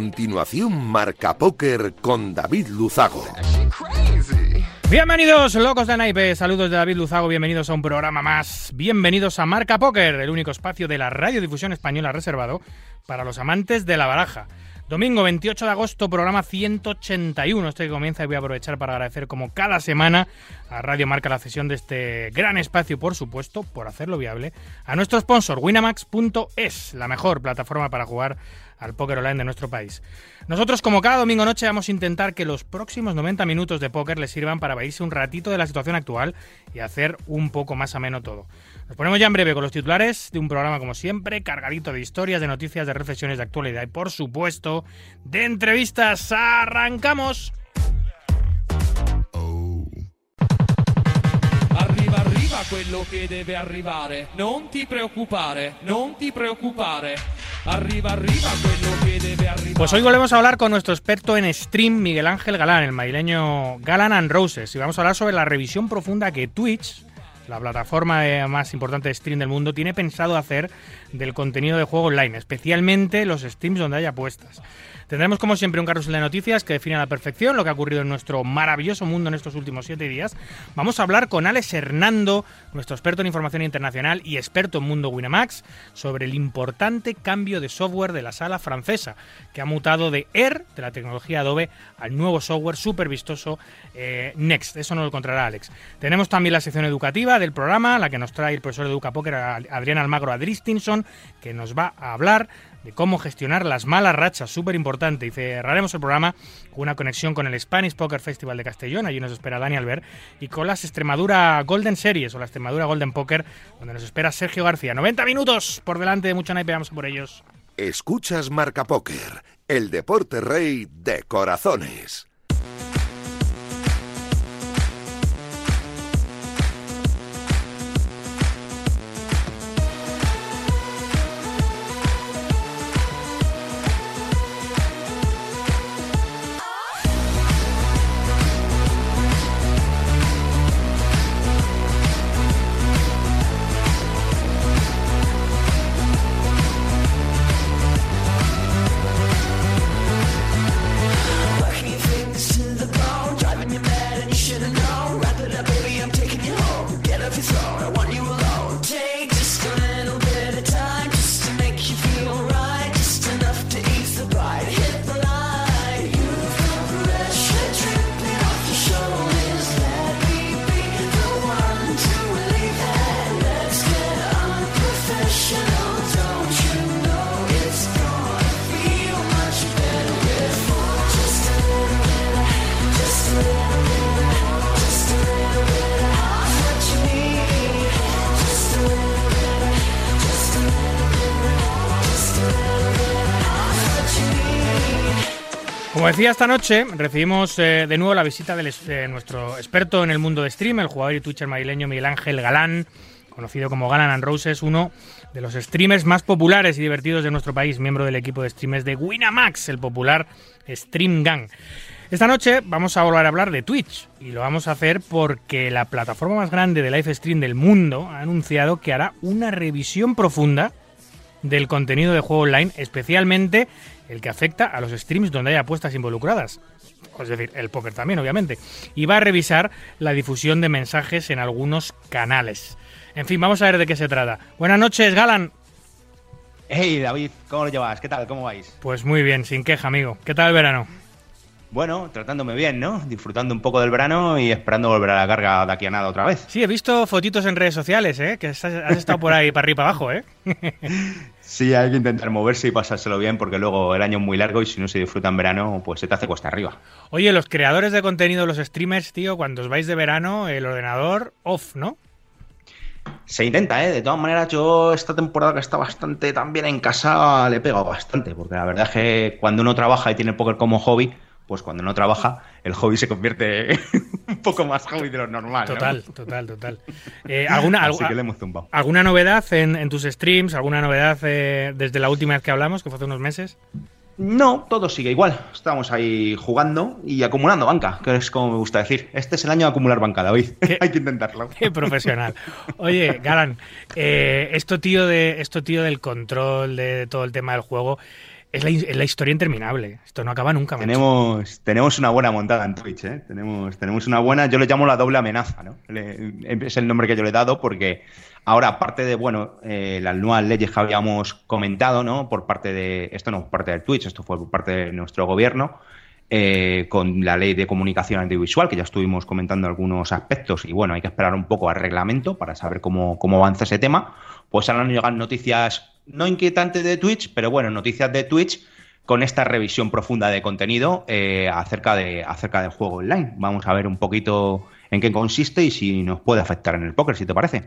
continuación, Marca Póker con David Luzago. Bienvenidos, locos de naipe. Saludos de David Luzago. Bienvenidos a un programa más. Bienvenidos a Marca Póker, el único espacio de la radiodifusión española reservado para los amantes de la baraja. Domingo 28 de agosto, programa 181. Este que comienza y voy a aprovechar para agradecer como cada semana a Radio Marca la cesión de este gran espacio, por supuesto, por hacerlo viable, a nuestro sponsor, winamax.es, la mejor plataforma para jugar al póker online de nuestro país. Nosotros, como cada domingo noche, vamos a intentar que los próximos 90 minutos de póker les sirvan para irse un ratito de la situación actual y hacer un poco más ameno todo. Nos ponemos ya en breve con los titulares de un programa, como siempre, cargadito de historias, de noticias, de reflexiones de actualidad y, por supuesto, de entrevistas. ¡Arrancamos! Quello che deve arrivare. Arriva, arriva quello deve arrivare. Pues hoy volvemos a hablar con nuestro experto en stream, Miguel Ángel Galán, el madrileño Galan and Roses, y vamos a hablar sobre la revisión profunda que Twitch, la plataforma más importante de stream del mundo, tiene pensado hacer del contenido de juego online, especialmente los streams donde haya apuestas. Tendremos como siempre un carrusel de noticias que define a la perfección lo que ha ocurrido en nuestro maravilloso mundo en estos últimos siete días. Vamos a hablar con Alex Hernando, nuestro experto en información internacional y experto en mundo Winamax, sobre el importante cambio de software de la sala francesa, que ha mutado de Air, de la tecnología Adobe, al nuevo software súper vistoso eh, Next. Eso no lo encontrará Alex. Tenemos también la sección educativa del programa, la que nos trae el profesor de Educa Poker, Adrián Almagro Adristinson, que nos va a hablar de cómo gestionar las malas rachas, súper importante. Y cerraremos el programa con una conexión con el Spanish Poker Festival de Castellón, allí nos espera Dani Albert, y con las Extremadura Golden Series o la Extremadura Golden Poker, donde nos espera Sergio García. 90 minutos por delante de mucho naipe, vamos por ellos. Escuchas Marca Póker, el deporte rey de corazones. Decía esta noche, recibimos eh, de nuevo la visita de nuestro experto en el mundo de stream, el jugador y twitcher madrileño Miguel Ángel Galán, conocido como Galan and Roses, uno de los streamers más populares y divertidos de nuestro país, miembro del equipo de streamers de Winamax, el popular Stream Gang. Esta noche vamos a volver a hablar de Twitch y lo vamos a hacer porque la plataforma más grande de live stream del mundo ha anunciado que hará una revisión profunda del contenido de juego online, especialmente el que afecta a los streams donde hay apuestas involucradas. Es decir, el póker también, obviamente. Y va a revisar la difusión de mensajes en algunos canales. En fin, vamos a ver de qué se trata. Buenas noches, Galan. Hey David, ¿cómo lo llevas? ¿Qué tal? ¿Cómo vais? Pues muy bien, sin queja, amigo. ¿Qué tal el verano? Bueno, tratándome bien, ¿no? Disfrutando un poco del verano y esperando volver a la carga de aquí a nada otra vez. Sí, he visto fotitos en redes sociales, ¿eh? Que has, has estado por ahí para arriba y para abajo, ¿eh? Sí, hay que intentar moverse y pasárselo bien porque luego el año es muy largo y si no se disfruta en verano, pues se te hace cuesta arriba. Oye, los creadores de contenido, los streamers, tío, cuando os vais de verano, el ordenador off, ¿no? Se intenta, ¿eh? De todas maneras, yo esta temporada que está bastante también en casa le he pegado bastante, porque la verdad es que cuando uno trabaja y tiene el póker como hobby, pues cuando no trabaja, el hobby se convierte un poco más hobby de lo normal. ¿no? Total, total, total. Eh, ¿alguna, Así algu- que le hemos zumbado. ¿Alguna novedad en, en tus streams? ¿Alguna novedad eh, desde la última vez que hablamos, que fue hace unos meses? No, todo sigue igual. Estamos ahí jugando y acumulando banca, que es como me gusta decir. Este es el año de acumular banca, David. Hay que intentarlo. Qué profesional. Oye, Galan, eh, esto, tío de, esto tío del control de todo el tema del juego es la, es la historia interminable. Esto no acaba nunca. Tenemos, tenemos una buena montada en Twitch, ¿eh? Tenemos, tenemos una buena, yo le llamo la doble amenaza, ¿no? Es el nombre que yo le he dado porque ahora, aparte de, bueno, eh, las nuevas leyes que habíamos comentado, ¿no? Por parte de, esto no fue parte de Twitch, esto fue por parte de nuestro gobierno, eh, con la ley de comunicación audiovisual, que ya estuvimos comentando algunos aspectos, y bueno, hay que esperar un poco al reglamento para saber cómo, cómo avanza ese tema. Pues ahora nos llegan noticias no inquietantes de Twitch, pero bueno, noticias de Twitch con esta revisión profunda de contenido eh, acerca, de, acerca del juego online. Vamos a ver un poquito en qué consiste y si nos puede afectar en el póker, si te parece.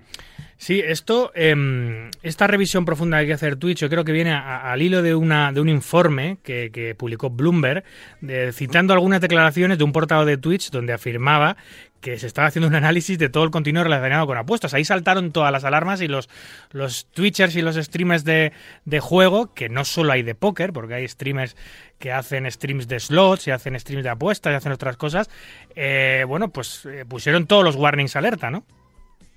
Sí, esto, em, esta revisión profunda que hay que hacer Twitch, yo creo que viene a- al hilo de, una, de un informe que, que publicó Bloomberg, de- citando algunas declaraciones de un portavoz de Twitch donde afirmaba que se estaba haciendo un análisis de todo el contenido relacionado con apuestas. Ahí saltaron todas las alarmas y los, los Twitchers y los streamers de, de juego, que no solo hay de póker, porque hay streamers que hacen streams de slots y hacen streams de apuestas y hacen otras cosas, eh, bueno, pues eh, pusieron todos los warnings alerta, ¿no?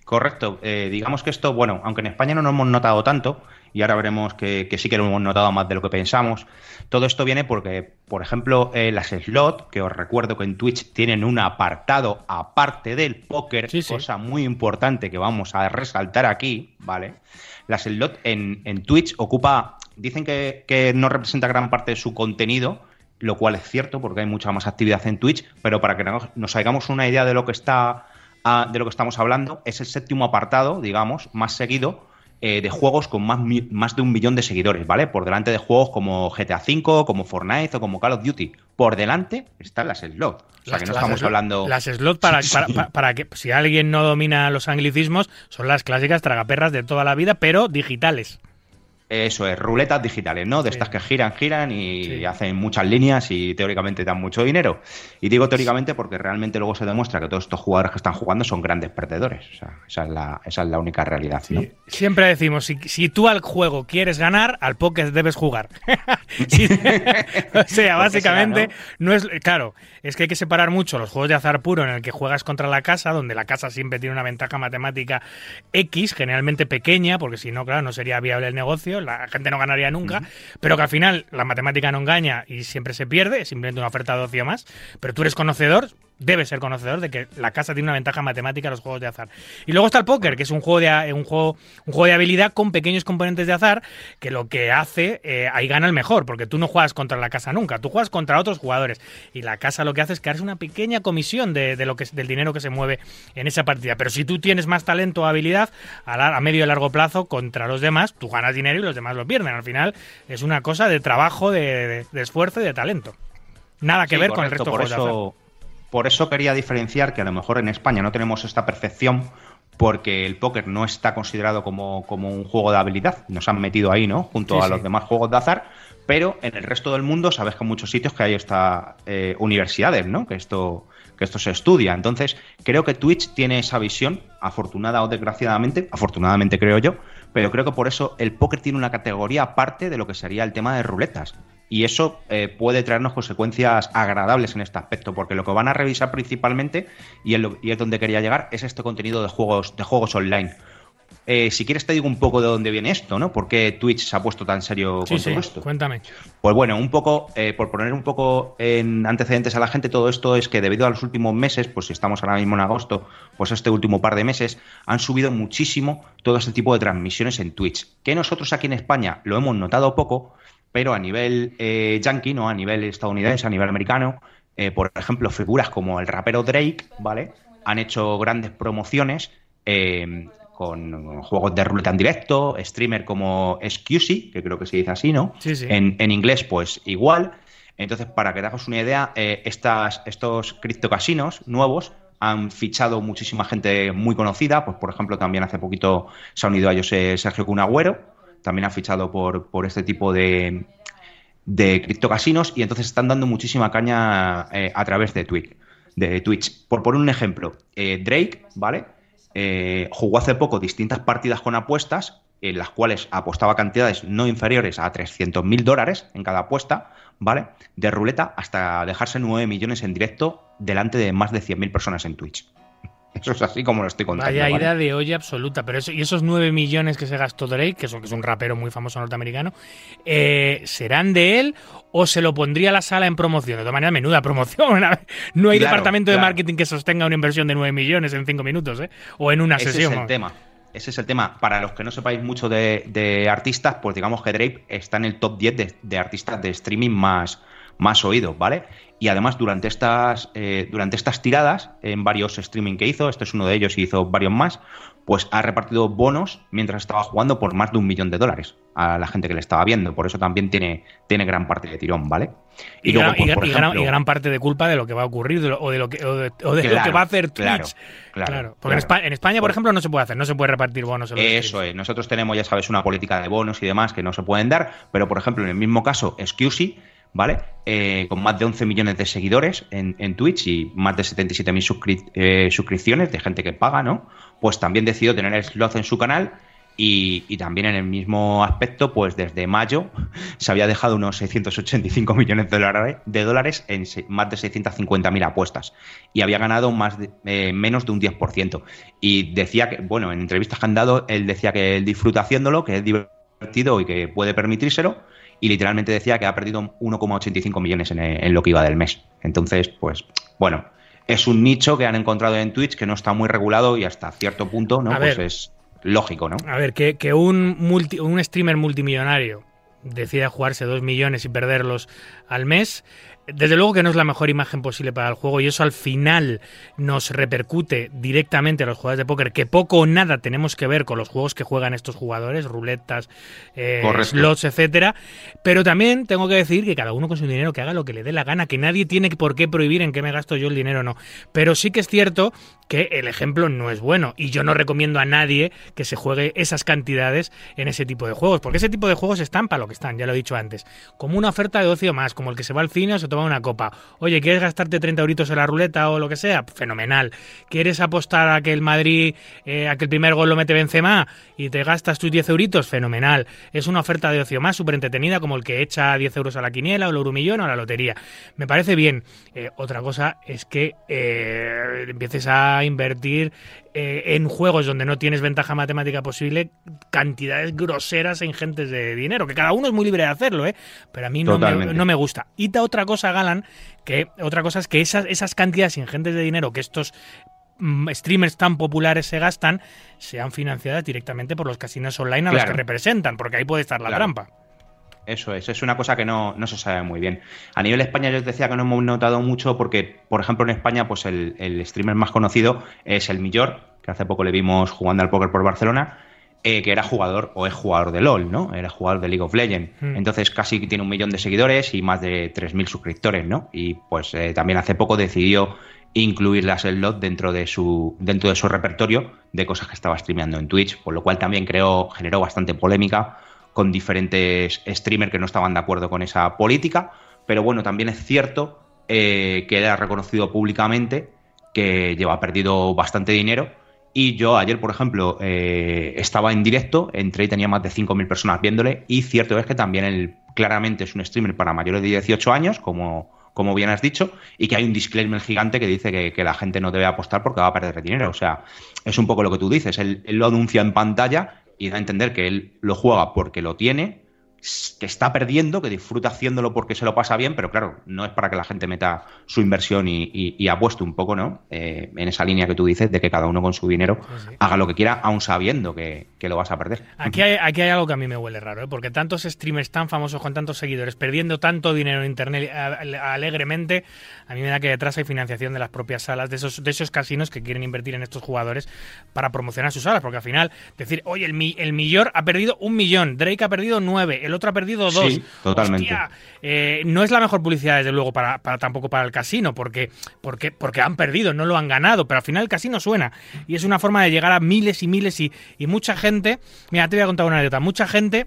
Correcto. Eh, digamos que esto, bueno, aunque en España no lo hemos notado tanto, y ahora veremos que, que sí que lo hemos notado más de lo que pensamos, todo esto viene porque, por ejemplo, eh, las slot, que os recuerdo que en Twitch tienen un apartado aparte del póker, Sí, sí. cosa muy importante que vamos a resaltar aquí, ¿vale? Las slot en, en Twitch ocupa, dicen que, que no representa gran parte de su contenido, lo cual es cierto porque hay mucha más actividad en Twitch, pero para que nos, nos hagamos una idea de lo que está ah, de lo que estamos hablando, es el séptimo apartado, digamos, más seguido eh, de juegos con más, más de un millón de seguidores, ¿vale? Por delante de juegos como GTA V, como Fortnite o como Call of Duty. Por delante están las slot. O sea que no las estamos hablando. Las slot para, para- para que, si alguien no domina los anglicismos, son las clásicas tragaperras de toda la vida, pero digitales. Eso es, ruletas digitales, ¿no? De Sí. estas que giran, giran y Sí. hacen muchas líneas y teóricamente dan mucho dinero. Y digo teóricamente porque realmente luego se demuestra que todos estos jugadores que están jugando son grandes perdedores. O sea, esa es la, esa es la única realidad, ¿no? Siempre decimos, si, si tú al juego quieres ganar, al póker debes jugar. O sea, básicamente, no es claro, es que hay que separar mucho los juegos de azar puro en el que juegas contra la casa, donde la casa siempre tiene una ventaja matemática X, generalmente pequeña, porque si no, claro, no sería viable el negocio, la gente no ganaría nunca, pero que al final la matemática no engaña y siempre se pierde, es simplemente una oferta de ocio más, pero tú eres conocedor, debes ser conocedor de que la casa tiene una ventaja matemática en los juegos de azar. Y luego está el póker, que es un juego de, a- un juego, un juego de habilidad con pequeños componentes de azar, que lo que hace, eh, ahí gana el mejor, porque tú no juegas contra la casa nunca, tú juegas contra otros jugadores. Y la casa lo que hace es que una pequeña comisión de, de lo que, es- del dinero que se mueve en esa partida. Pero si tú tienes más talento o habilidad, a, a medio y largo plazo, contra los demás, tú ganas dinero y los demás lo pierden. Al final es una cosa de trabajo, de, de- de esfuerzo y de talento. Nada que Sí, ver con el resto de juegos de azar. Por eso quería diferenciar que a lo mejor en España no tenemos esta percepción porque el póker no está considerado como, como un juego de habilidad. Nos han metido ahí, ¿no? Junto Sí, a sí. los demás juegos de azar. Pero en el resto del mundo sabes que en muchos sitios que hay estas universidades, ¿no? Que esto, que esto se estudia. Entonces, creo que Twitch tiene esa visión, afortunada o desgraciadamente, afortunadamente creo yo, pero creo que por eso el póker tiene una categoría aparte de lo que sería el tema de ruletas. Y eso eh, puede traernos consecuencias agradables en este aspecto, porque lo que van a revisar principalmente, y es, lo- y es donde quería llegar, es este contenido de juegos, de juegos online. Eh, si quieres te digo un poco de dónde viene esto, ¿no? ¿Por qué Twitch se ha puesto tan serio Sí, con sí, todo esto? cuéntame. Pues bueno, un poco, eh, por poner un poco en antecedentes a la gente, todo esto es que debido a los últimos meses, pues si estamos ahora mismo en agosto, pues este último par de meses, han subido muchísimo todo este tipo de transmisiones en Twitch. Que nosotros aquí en España lo hemos notado poco, pero a nivel eh, yankee, ¿no? A nivel estadounidense, a nivel americano, eh, por ejemplo, figuras como el rapero Drake, ¿vale? Han hecho grandes promociones. eh, con juegos de ruleta en directo, streamer como Excusey, que creo que se dice así, ¿no? Sí, sí. En, en inglés, pues igual. Entonces, para que te hagas una idea, eh, estas, estos criptocasinos nuevos han fichado muchísima gente muy conocida. Pues, por ejemplo, también hace poquito se ha unido a ellos Sergio Cunagüero. También ha fichado por, por este tipo de, de criptocasinos y entonces están dando muchísima caña eh, a través de Twitch. De Twitch. Por poner un ejemplo, eh, Drake, ¿vale? Eh, jugó hace poco distintas partidas con apuestas en las cuales apostaba cantidades no inferiores a 300 mil dólares en cada apuesta, ¿vale? De ruleta hasta dejarse 9 millones en directo delante de más de 100.000 personas en Twitch. Eso es así como lo estoy contando. Vaya ¿vale? idea de olla absoluta. Pero eso, y esos 9 millones que se gastó Drake, que es, un- que es un rapero muy famoso norteamericano, eh, ¿serán de él o se lo pondría a la sala en promoción? De todas maneras, menuda promoción. No hay Claro, departamento de marketing que sostenga una inversión de 9 millones en 5 minutos, ¿eh? O en una Ese sesión. es el tema. Ese es el tema. Para los que no sepáis mucho de, de artistas, pues digamos que Drake está en el top 10 de, de artistas de streaming más, más oídos, ¿vale? Y además, durante estas, eh, durante estas tiradas, en varios streaming que hizo, este es uno de ellos y hizo varios más, pues ha repartido bonos mientras estaba jugando por más de un millón de dólares a la gente que le estaba viendo. Por eso también tiene, tiene gran parte de tirón, ¿vale? Y, luego, gran, pues, y- por y gran- ejemplo- y gran parte de culpa de lo que va a ocurrir de lo- o de lo que, o de, o de lo que va a hacer Twitch. claro, claro, Porque en, claro, Espa- en España, por ejemplo, no se puede hacer, no se puede repartir bonos. en Eso es. Nosotros tenemos, ya sabes, una política de bonos y demás que no se pueden dar, pero por ejemplo, en el mismo caso, Excusey, ¿vale? Eh, con más de 11 millones de seguidores en, en Twitch y más de 77.000 suscri- eh, suscripciones de gente que paga, ¿no? Pues también decidió tener slots en su canal y, y también en el mismo aspecto, pues desde mayo se había dejado unos 685 millones de dólares, de dólares en más de 650.000 apuestas y había ganado más de- eh, menos de un 10%. Y decía que, bueno, en entrevistas que han dado, él decía que él disfruta haciéndolo, que es divertido y que puede permitírselo. Y literalmente decía que ha perdido 1,85 millones en, en lo que iba del mes. Entonces, pues, bueno, es un nicho que han encontrado en Twitch que no está muy regulado y hasta cierto punto, ¿no? A Pues ver. es lógico, ¿no? A ver, que, que un, multi- un streamer multimillonario decida jugarse 2 millones y perderlos al mes, desde luego que no es la mejor imagen posible para el juego y eso al final nos repercute directamente a los jugadores de póker, que poco o nada tenemos que ver con los juegos que juegan estos jugadores, ruletas, eh, slots, etcétera. Pero también tengo que decir que cada uno con su dinero que haga lo que le dé la gana, que nadie tiene por qué prohibir en qué me gasto yo el dinero o no. Pero sí que es cierto que el ejemplo no es bueno y yo no recomiendo a nadie que se juegue esas cantidades en ese tipo de juegos, porque ese tipo de juegos están para lo que están, ya lo he dicho antes, como una oferta de ocio más, como el que se va al cine o se toma una copa. Oye, ¿quieres gastarte 30 euritos en la ruleta o lo que sea? Fenomenal. ¿Quieres apostar a que el Madrid, eh, a que el primer gol lo mete Benzema y te gastas tus 10 euritos? Fenomenal. Es una oferta de ocio más súper entretenida como el que echa 10 euros a la quiniela o el euromillón o la lotería. Me parece bien. Eh, otra cosa es que eh, empieces a invertir eh, en juegos donde no tienes ventaja matemática posible cantidades groseras e ingentes de dinero, que cada uno es muy libre de hacerlo, ¿eh? pero a mí no me, no me gusta. Y ta- otra cosa, Galan, que otra cosa es que esas, esas cantidades ingentes de dinero que estos mm, streamers tan populares se gastan sean financiadas directamente por los casinos online a los que representan, porque ahí puede estar la Claro. trampa. Eso es, es una cosa que no, no se sabe muy bien. A nivel España yo os decía que no hemos notado mucho porque, por ejemplo, en España pues el, el streamer más conocido es el Millor, que hace poco le vimos jugando al póker por Barcelona, eh, que era jugador o es jugador de LOL, ¿no? Era jugador de League of Legends. Mm. Entonces casi tiene un millón de seguidores y más de 3.000 suscriptores, ¿no? Y pues eh, también hace poco decidió incluir las slot dentro de su dentro de su repertorio de cosas que estaba streameando en Twitch, por lo cual también creó, generó bastante polémica con diferentes streamers que no estaban de acuerdo con esa política, pero bueno, también es cierto eh, que él ha reconocido públicamente que lleva perdido bastante dinero y yo ayer, por ejemplo, eh, estaba en directo, entré y tenía más de 5.000 personas viéndole y cierto es que también él claramente es un streamer para mayores de 18 años, como, como bien has dicho, y que hay un disclaimer gigante que dice que, la gente no debe apostar porque va a perder dinero. O sea, es un poco lo que tú dices, él lo anuncia en pantalla y da a entender que él lo juega porque lo tiene, que está perdiendo, que disfruta haciéndolo porque se lo pasa bien, pero claro, no es para que la gente meta su inversión y, y- y apueste un poco, ¿no? Eh, en esa línea que tú dices de que cada uno con su dinero Sí, sí. haga lo que quiera, aun sabiendo que, que lo vas a perder. Aquí hay, aquí hay algo que a mí me huele raro, ¿eh? porque tantos streamers tan famosos con tantos seguidores, perdiendo tanto dinero en internet alegremente, a mí me da que detrás hay financiación de las propias salas, de esos, de esos casinos que quieren invertir en estos jugadores para promocionar sus salas, porque al final decir, oye, el, mi- el millor ha perdido un millón, Drake ha perdido nueve, el otro ha perdido dos. Sí, totalmente. Hostia, eh, no es la mejor publicidad, desde luego, para, para tampoco para el casino, porque, porque, porque han perdido, no lo han ganado, pero al final el casino suena. Y es una forma de llegar a miles y miles y, y mucha gente. Mira, te voy a contar una anécdota. Mucha gente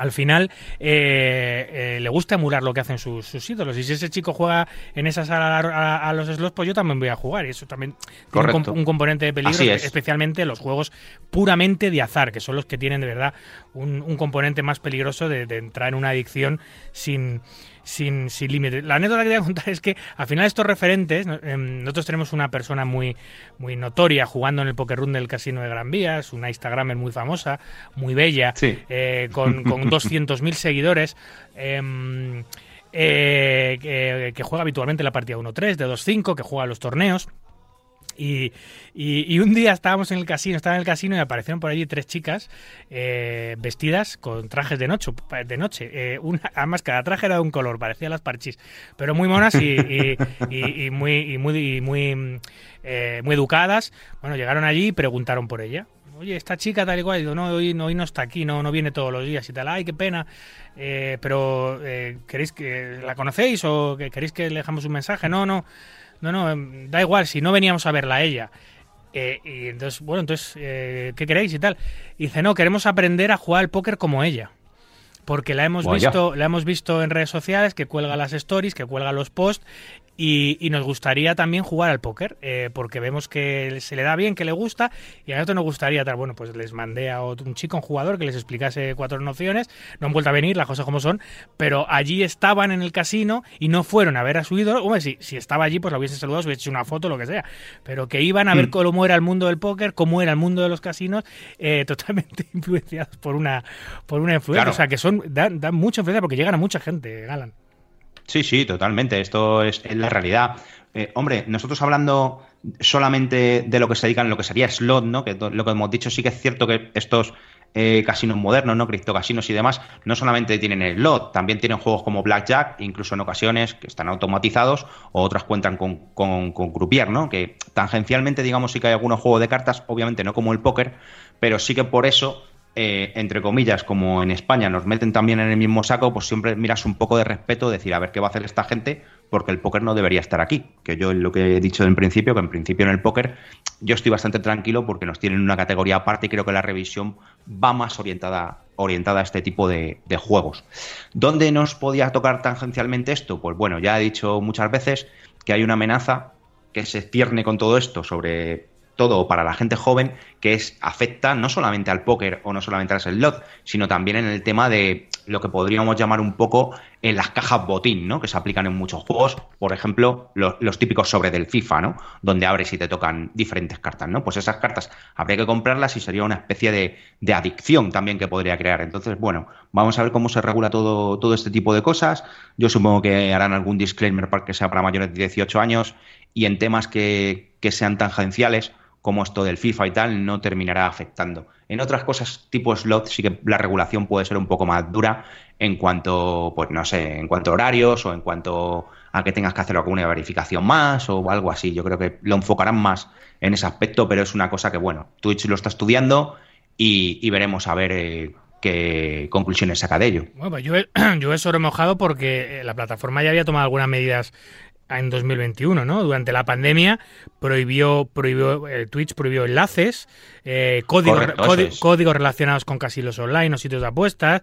al final eh, eh, le gusta emular lo que hacen sus, sus ídolos. Y si ese chico juega en esa sala a, a- a los slots, pues yo también voy a jugar. Y eso también tiene un, componente de peligro, es. especialmente los juegos puramente de azar, que son los que tienen de verdad un, un componente más peligroso de, de entrar en una adicción sin. Sin, sin límite. La anécdota que te voy a contar es que al final estos referentes. Em, nosotros tenemos una persona muy, muy notoria jugando en el Poker Room del Casino de Gran Vía, es una Instagramer muy famosa, muy bella, Sí. eh, con, con 200.000 seguidores. em, eh, que, que juega habitualmente la partida 1-3, de 2-5, que juega los torneos. Y, un día estábamos en el casino, estaba en el casino y aparecieron por allí tres chicas eh, vestidas con trajes de noche. De noche. Eh, una, además, cada traje era de un color, parecía las parchís, pero muy monas y, y- muy, muy, muy, eh, muy educadas. Bueno, llegaron allí y preguntaron por ella. Oye, esta chica tal y cual, digo, no, hoy no, hoy no está aquí, no, no viene todos los días y tal. Ay, qué pena. Eh, pero, eh, ¿queréis que la conocéis o que queréis que le dejamos un mensaje? No, no. No, no, em, da igual, si no veníamos a verla a ella. Eh, y entonces, bueno, entonces, eh, ¿qué queréis y tal? Y dice, no, queremos aprender a jugar al póker como ella. Porque la hemos visto, la hemos visto en redes sociales, que cuelga las stories, que cuelga los posts, y, y nos gustaría también jugar al póker, eh, porque vemos que se le da bien, que le gusta, y a nosotros nos gustaría tal. Bueno, pues les mandé a otro- un chico, un jugador, que les explicase cuatro nociones, no han vuelto a venir, las cosas como son, pero allí estaban en el casino y no fueron a ver a su ídolo. Hombre, si, si estaba allí, pues lo hubiese saludado, se hubiese hecho una foto, lo que sea, pero que iban a ver Mm. cómo era el mundo del póker, cómo era el mundo de los casinos, eh, totalmente influenciados por una, por una influencia. Claro. O sea, que son dan, dan mucha influencia porque llegan a mucha gente, Galan. Sí, sí, totalmente. Esto es, la realidad. Eh, hombre, nosotros hablando solamente de lo que se dedican, lo que sería slot, ¿no? Que lo que hemos dicho, sí que es cierto que estos eh, casinos modernos, ¿no? Criptocasinos y demás, no solamente tienen el slot, también tienen juegos como Blackjack, incluso en ocasiones que están automatizados, o otras cuentan con, con, con ¿no? Que tangencialmente, digamos, sí que hay algunos juegos de cartas, obviamente no como el póker, pero sí que por eso eh, entre comillas, como en España nos meten también en el mismo saco, pues siempre miras un poco de respeto, decir, a ver qué va a hacer esta gente, porque el póker no debería estar aquí. Que yo lo que he dicho en principio, que en principio en el póker yo estoy bastante tranquilo porque nos tienen una categoría aparte y creo que la revisión va más orientada, orientada a este tipo de, de juegos. ¿Dónde nos podía tocar tangencialmente esto? Pues bueno, ya he dicho muchas veces que hay una amenaza que se cierne con todo esto sobre todo para la gente joven, que es afecta no solamente al póker o no solamente al slot, sino también en el tema de lo que podríamos llamar un poco en las cajas botín, ¿no? Que se aplican en muchos juegos, por ejemplo, los, típicos sobre del FIFA, ¿no? Donde abres y te tocan diferentes cartas, ¿no? Pues esas cartas habría que comprarlas y sería una especie de, adicción también que podría crear. Entonces, bueno, vamos a ver cómo se regula todo, todo este tipo de cosas. Yo supongo que harán algún disclaimer para que sea para mayores de 18 años y en temas que sean tangenciales como esto del FIFA y tal, no terminará afectando. En otras cosas tipo slot sí que la regulación puede ser un poco más dura en cuanto, pues no sé, en cuanto a horarios o en cuanto a que tengas que hacer alguna verificación más o algo así. Yo creo que lo enfocarán más en ese aspecto, pero es una cosa que, bueno, Twitch lo está estudiando y, veremos a ver eh, qué conclusiones saca de ello. Bueno, pues yo, yo he sobre mojado porque eh, la plataforma ya había tomado algunas medidas en 2021, ¿no? Durante la pandemia prohibió, prohibió eh, Twitch prohibió enlaces, eh, códigos, Correcto, códi- eso es. códigos relacionados con casinos online o sitios de apuestas.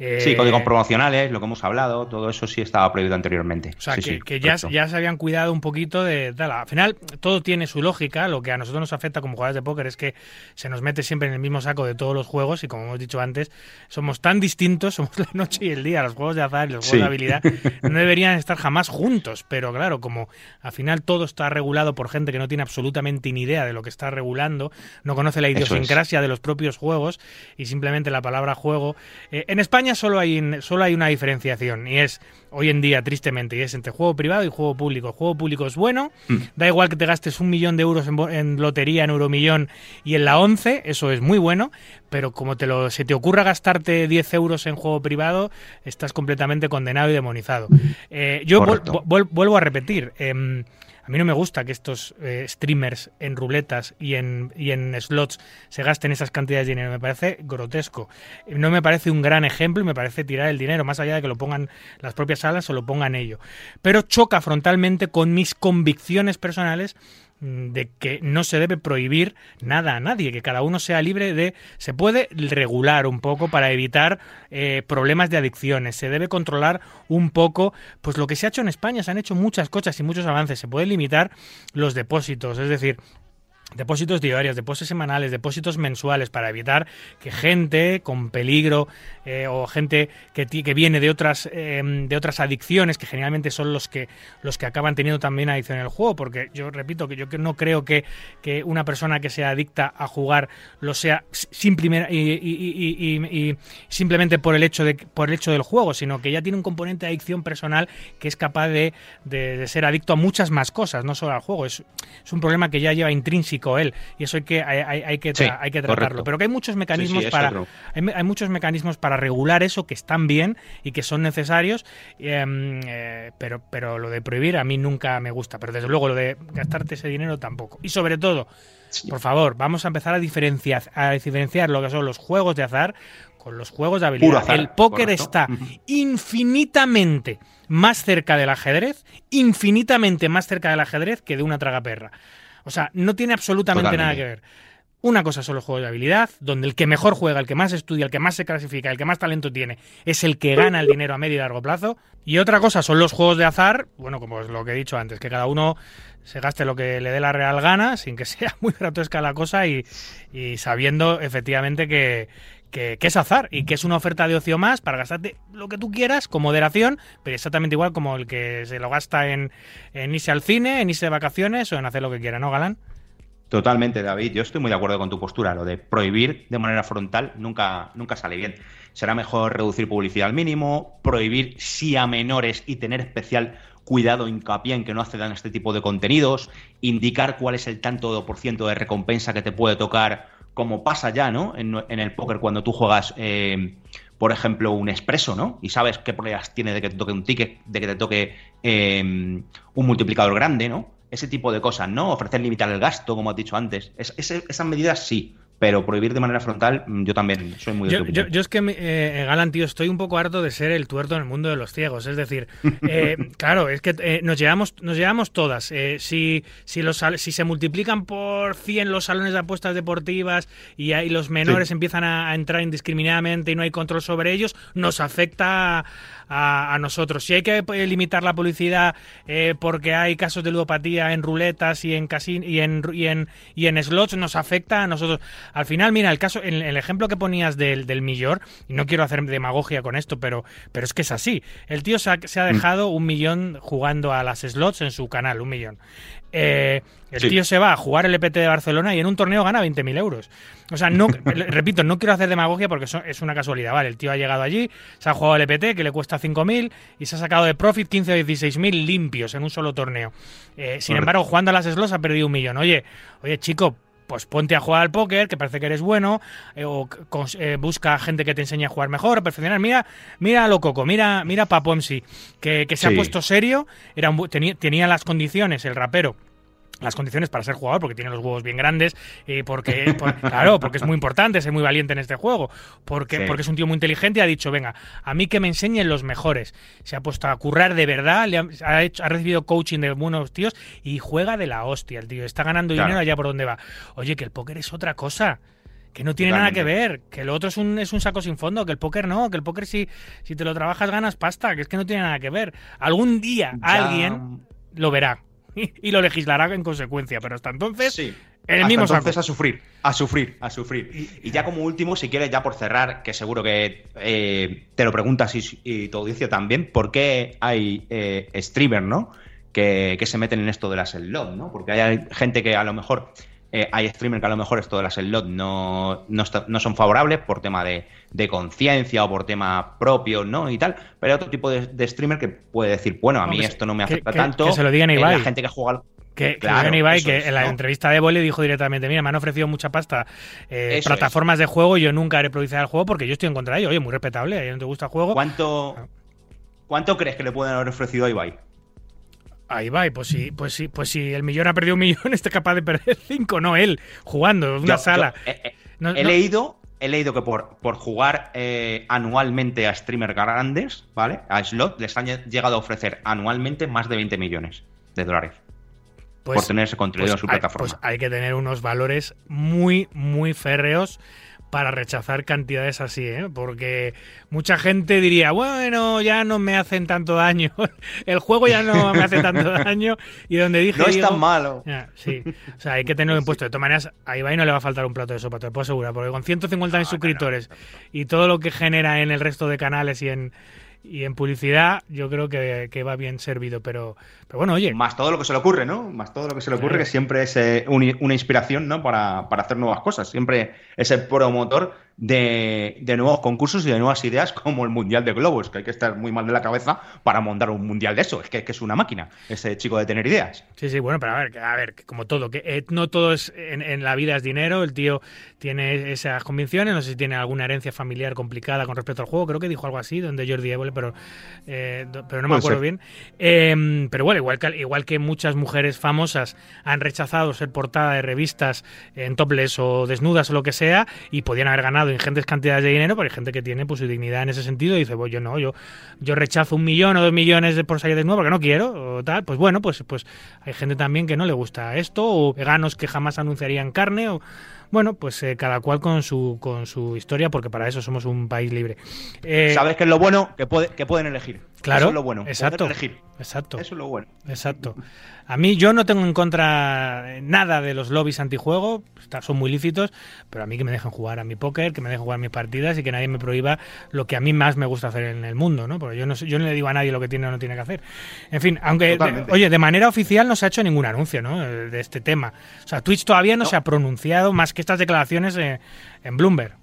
eh, Sí, códigos promocionales, lo que hemos hablado, todo eso sí estaba prohibido anteriormente. O sea, Sí, que, sí, que ya, se habían cuidado un poquito de tal. Al final, todo tiene su lógica. Lo que a nosotros nos afecta como jugadores de póker es que se nos mete siempre en el mismo saco de todos los juegos. Y como hemos dicho antes, somos tan distintos, somos la noche y el día. Los juegos de azar y los juegos Sí. de habilidad no deberían estar jamás juntos. Pero claro, como al final todo está regulado por gente que no tiene absolutamente ni idea de lo que está regulando, no conoce la idiosincrasia de los propios juegos y simplemente la palabra juego. Eh, en España solo hay, solo hay una diferenciación y es hoy en día, tristemente, y es entre juego privado y juego público. El juego público es bueno, Mm. da igual que te gastes un millón de euros en, lotería, en euromillón y en la 11, eso es muy bueno, pero como te lo, se te ocurra gastarte 10 euros en juego privado, estás completamente condenado y demonizado. Eh, yo vuelvo a repetir. em, a mí no me gusta que estos eh, streamers en ruletas y en, y en slots se gasten esas cantidades de dinero. Me parece grotesco. No me parece un gran ejemplo y me parece tirar el dinero, más allá de que lo pongan las propias salas o lo pongan ellos. Pero choca frontalmente con mis convicciones personales de que no se debe prohibir nada a nadie, que cada uno sea libre de... Se puede regular un poco para evitar eh, problemas de adicciones, se debe controlar un poco, pues lo que se ha hecho en España, se han hecho muchas cosas y muchos avances, se puede limitar los depósitos, es decir, Depósitos diarios, depósitos semanales, depósitos mensuales para evitar que gente con peligro eh, o gente que, que viene de otras eh, de otras adicciones que generalmente son los que los que acaban teniendo también adicción en el juego porque yo repito que yo no creo que, que una persona que sea adicta a jugar lo sea simplemente y, y- simplemente por el hecho de por el hecho del juego sino que ya tiene un componente de adicción personal que es capaz de, de- de ser adicto a muchas más cosas no solo al juego. Es, es un problema que ya lleva intrínseco él. Y eso hay que hay, hay- hay que Sí, hay que tratarlo. Correcto. pero que hay muchos mecanismos Sí, sí, es para hay, muchos mecanismos para regular eso que están bien y que son necesarios em, eh, pero pero lo de prohibir a mí nunca me gusta. Pero desde luego lo de gastarte ese dinero tampoco. Y sobre todo por favor vamos a empezar a diferenciar a diferenciar lo que son los juegos de azar con los juegos de habilidad. Azar, el póker correcto. está infinitamente más cerca del ajedrez, infinitamente más cerca del ajedrez que de una tragaperra. O sea, no tiene absolutamente nada que ver. Una cosa son los juegos de habilidad, donde el que mejor juega, el que más estudia, el que más se clasifica, el que más talento tiene, es el que gana el dinero a medio y largo plazo. Y otra cosa son los juegos de azar, bueno, como es lo que he dicho antes, que cada uno se gaste lo que le dé la real gana, sin que sea muy grotesca la cosa y, y sabiendo efectivamente que, que, que es azar y que es una oferta de ocio más para gastarte lo que tú quieras con moderación, pero exactamente igual como el que se lo gasta en, en irse al cine, en irse de vacaciones o en hacer lo que quiera, ¿no, Galán? Totalmente, David. Yo estoy muy de acuerdo con tu postura. Lo de prohibir de manera frontal nunca, nunca sale bien. Será mejor reducir publicidad al mínimo, prohibir sí a menores y tener especial cuidado, hincapié en que no accedan a este tipo de contenidos, indicar cuál es el tanto por ciento de recompensa que te puede tocar, como pasa ya, ¿no? En, el póker cuando tú juegas, eh, por ejemplo, un expreso, ¿no? Y sabes qué probabilidades tiene de que te toque un ticket, de que te toque eh, un multiplicador grande, ¿no? ese tipo de cosas, ¿no? Ofrecer limitar el gasto, como has dicho antes. Esas medidas sí, pero prohibir de manera frontal, mm, yo también soy muy Yo, yo- es que, eh, Galán, tío, estoy un poco harto de ser el tuerto en el mundo de los ciegos. Es decir, eh, claro, es que eh, nos llevamos nos llevamos todas. Eh, si, si, los, si se multiplican por 100 los salones de apuestas deportivas y ahí los menores Sí. empiezan a, a entrar indiscriminadamente y no hay control sobre ellos, nos afecta a, a nosotros. Si hay que eh, limitar la publicidad eh, porque hay casos de ludopatía en ruletas y en casin y en, y en y en slots, nos afecta a nosotros. Al final, mira, el caso, el, el ejemplo que ponías del, del millón, y no quiero hacer demagogia con esto, pero, pero es que es así. El tío se ha, se ha dejado un millón jugando a las slots en su canal, un millón. Eh, el Sí. tío se va a jugar el EPT de Barcelona y en un torneo gana 20.000 euros. O sea, no, repito, no quiero hacer demagogia porque eso es una casualidad. Vale, el tío ha llegado allí, se ha jugado el EPT que le cuesta 5.000 y se ha sacado de profit 15 o 16.000 limpios en un solo torneo. Eh, sin embargo, jugando a las slots ha perdido un millón. Oye, oye, chico. Pues ponte a jugar al póker, que parece que eres bueno, eh, o eh, busca gente que te enseñe a jugar mejor, a perfeccionar. Mira, mira a lo coco, mira, mira a Papo MC, que, que se ha puesto serio, era un tenía, tenía las condiciones, el rapero, las condiciones para ser jugador, porque tiene los huevos bien grandes, y porque, por- claro, porque es muy importante ser muy valiente en este juego, porque, Sí. porque es un tío muy inteligente y ha dicho, venga, a mí que me enseñen los mejores. Se ha puesto a currar de verdad, le ha, ha hecho- ha recibido coaching de buenos tíos y juega de la hostia, el tío. Está ganando Claro. dinero allá por donde va. Oye, que el póker es otra cosa. Que no tiene nada que ver, que lo otro es un, es un saco sin fondo, que el póker no, que el póker si, si te lo trabajas ganas pasta, que es que no tiene nada que ver. Algún día Ya- alguien lo verá y lo legislará en consecuencia, pero hasta entonces, Sí. el Hasta mismo entonces saco. a sufrir, a sufrir, a sufrir. Y ya como último, si quieres, ya por cerrar, que seguro que eh, te lo preguntas y, y tu audiencia también, ¿por qué hay eh, streamers, ¿no? Que, que se meten en esto de las slot, ¿no? Porque hay gente que a lo mejor, eh, hay streamers que a lo mejor esto de las slot no, no, está- no son favorables por tema de, de conciencia o por tema propio, ¿no? Y tal. Pero hay otro tipo de, de streamer que puede decir, bueno, a mí que esto no me que- afecta que- tanto. que se lo digan a Eh, Ibai. La gente que juega al- Que, que Claro, digan Ibai, que es, en la ¿no? entrevista de Evo le dijo directamente, mira, me han ofrecido mucha pasta eh, plataformas de juego y yo nunca haré publicidad del juego porque yo estoy en contra de ello. Oye, muy respetable, a ella no te gusta el juego. ¿Cuánto, ¿Cuánto crees que le pueden haber ofrecido a Ibai? A Ibai, pues sí, pues sí, pues si el millón ha perdido un millón, está capaz de perder cinco, no él, jugando en una Yo- sala. yo, eh, eh, No- he no- leído, he leído que por, por jugar eh, anualmente a streamers grandes, ¿vale? A Slot les han lle- llegado a ofrecer anualmente más de 20 millones de dólares. por tener ese contenido en su hay, plataforma. pues hay que tener unos valores muy, muy férreos para rechazar cantidades así, ¿eh? Porque mucha gente diría, bueno, ya no me hacen tanto daño, el juego ya no me hace tanto daño, y donde dije... no es digo- tan malo. Sí, o sea, hay que tenerlo impuesto. De todas maneras, a Ibai no le va a faltar un plato de sopa, te lo puedo asegurar, porque con 150.000 suscriptores y todo lo que genera en el resto de canales y en, y en publicidad, yo creo que, que va bien servido. Pero, pero bueno, oye, Más todo lo que se le ocurre, ¿no? Más todo lo que se le ocurre, Claro. que siempre es eh, un- una inspiración, ¿no? Para, para hacer nuevas cosas. Siempre es el promotor de, de nuevos concursos y de nuevas ideas, como el Mundial de Globos, que hay que estar muy mal de la cabeza para montar un Mundial de eso. Es que, que es una máquina, ese chico de tener ideas. Sí, sí, bueno, pero a ver, a ver, como todo, que eh, no todo es en, en la vida es dinero, el tío tiene esas convicciones, no sé si tiene alguna herencia familiar complicada con respecto al juego, creo que dijo algo así, donde Jordi Évole, pero, eh, pero no me acuerdo ser. bien. Eh, pero bueno, igual que, igual que muchas mujeres famosas han rechazado ser portada de revistas en topless o desnudas o lo que sea, y podían haber ganado ingentes cantidades de dinero, pero hay gente que tiene pues, su dignidad en ese sentido y dice, pues yo no, yo, yo rechazo un millón o dos millones de por salir desnudo porque no quiero, o tal, pues bueno, pues, pues hay gente también que no le gusta esto, o veganos que jamás anunciarían carne, o bueno, pues eh, cada cual con su, con su historia, porque para eso somos un país libre. Eh, ¿Sabes qué es lo bueno? Que, puede- que pueden elegir. Claro, Eso es lo bueno. exacto, elegir. exacto. Eso es lo bueno. Exacto. A mí yo no tengo en contra nada de los lobbies antijuego, son muy lícitos, pero a mí que me dejen jugar a mi póker, que me dejen jugar mis partidas y que nadie me prohíba lo que a mí más me gusta hacer en el mundo, ¿no? Porque yo no, yo no le digo a nadie lo que tiene o no tiene que hacer. En fin, aunque, Totalmente. oye, de manera oficial no se ha hecho ningún anuncio, ¿no? De este tema. O sea, Twitch todavía no, No. se ha pronunciado más que estas declaraciones en Bloomberg.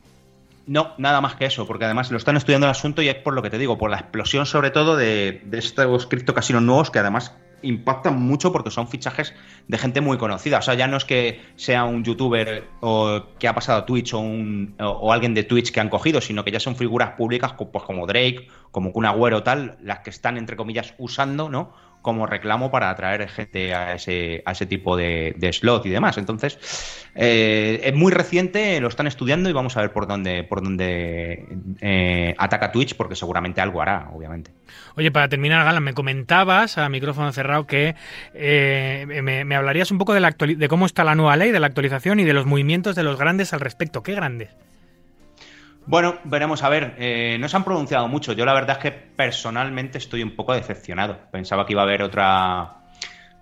No, nada más que eso, porque además lo están estudiando el asunto y es por lo que te digo, por la explosión sobre todo de, de estos criptocasinos nuevos que además impactan mucho porque son fichajes de gente muy conocida. O sea, ya no es que sea un youtuber o que ha pasado a Twitch o, un, o, o alguien de Twitch que han cogido, sino que ya son figuras públicas pues, como Drake, como Kun Agüero, tal, las que están, entre comillas, usando, ¿no? Como reclamo para atraer gente a ese, a ese tipo de, de slot y demás. Entonces, eh, es muy reciente, lo están estudiando y vamos a ver por dónde, por dónde eh, ataca Twitch, porque seguramente algo hará, obviamente. Oye, para terminar, Gala, me comentabas a micrófono cerrado que eh, me, hablarías un poco de, la de cómo está la nueva ley, de la actualización y de los movimientos de los grandes al respecto. ¿Qué grandes? Bueno, veremos a ver. eh, no se han pronunciado mucho. Yo la verdad es que personalmente estoy un poco decepcionado. Pensaba que iba a haber otra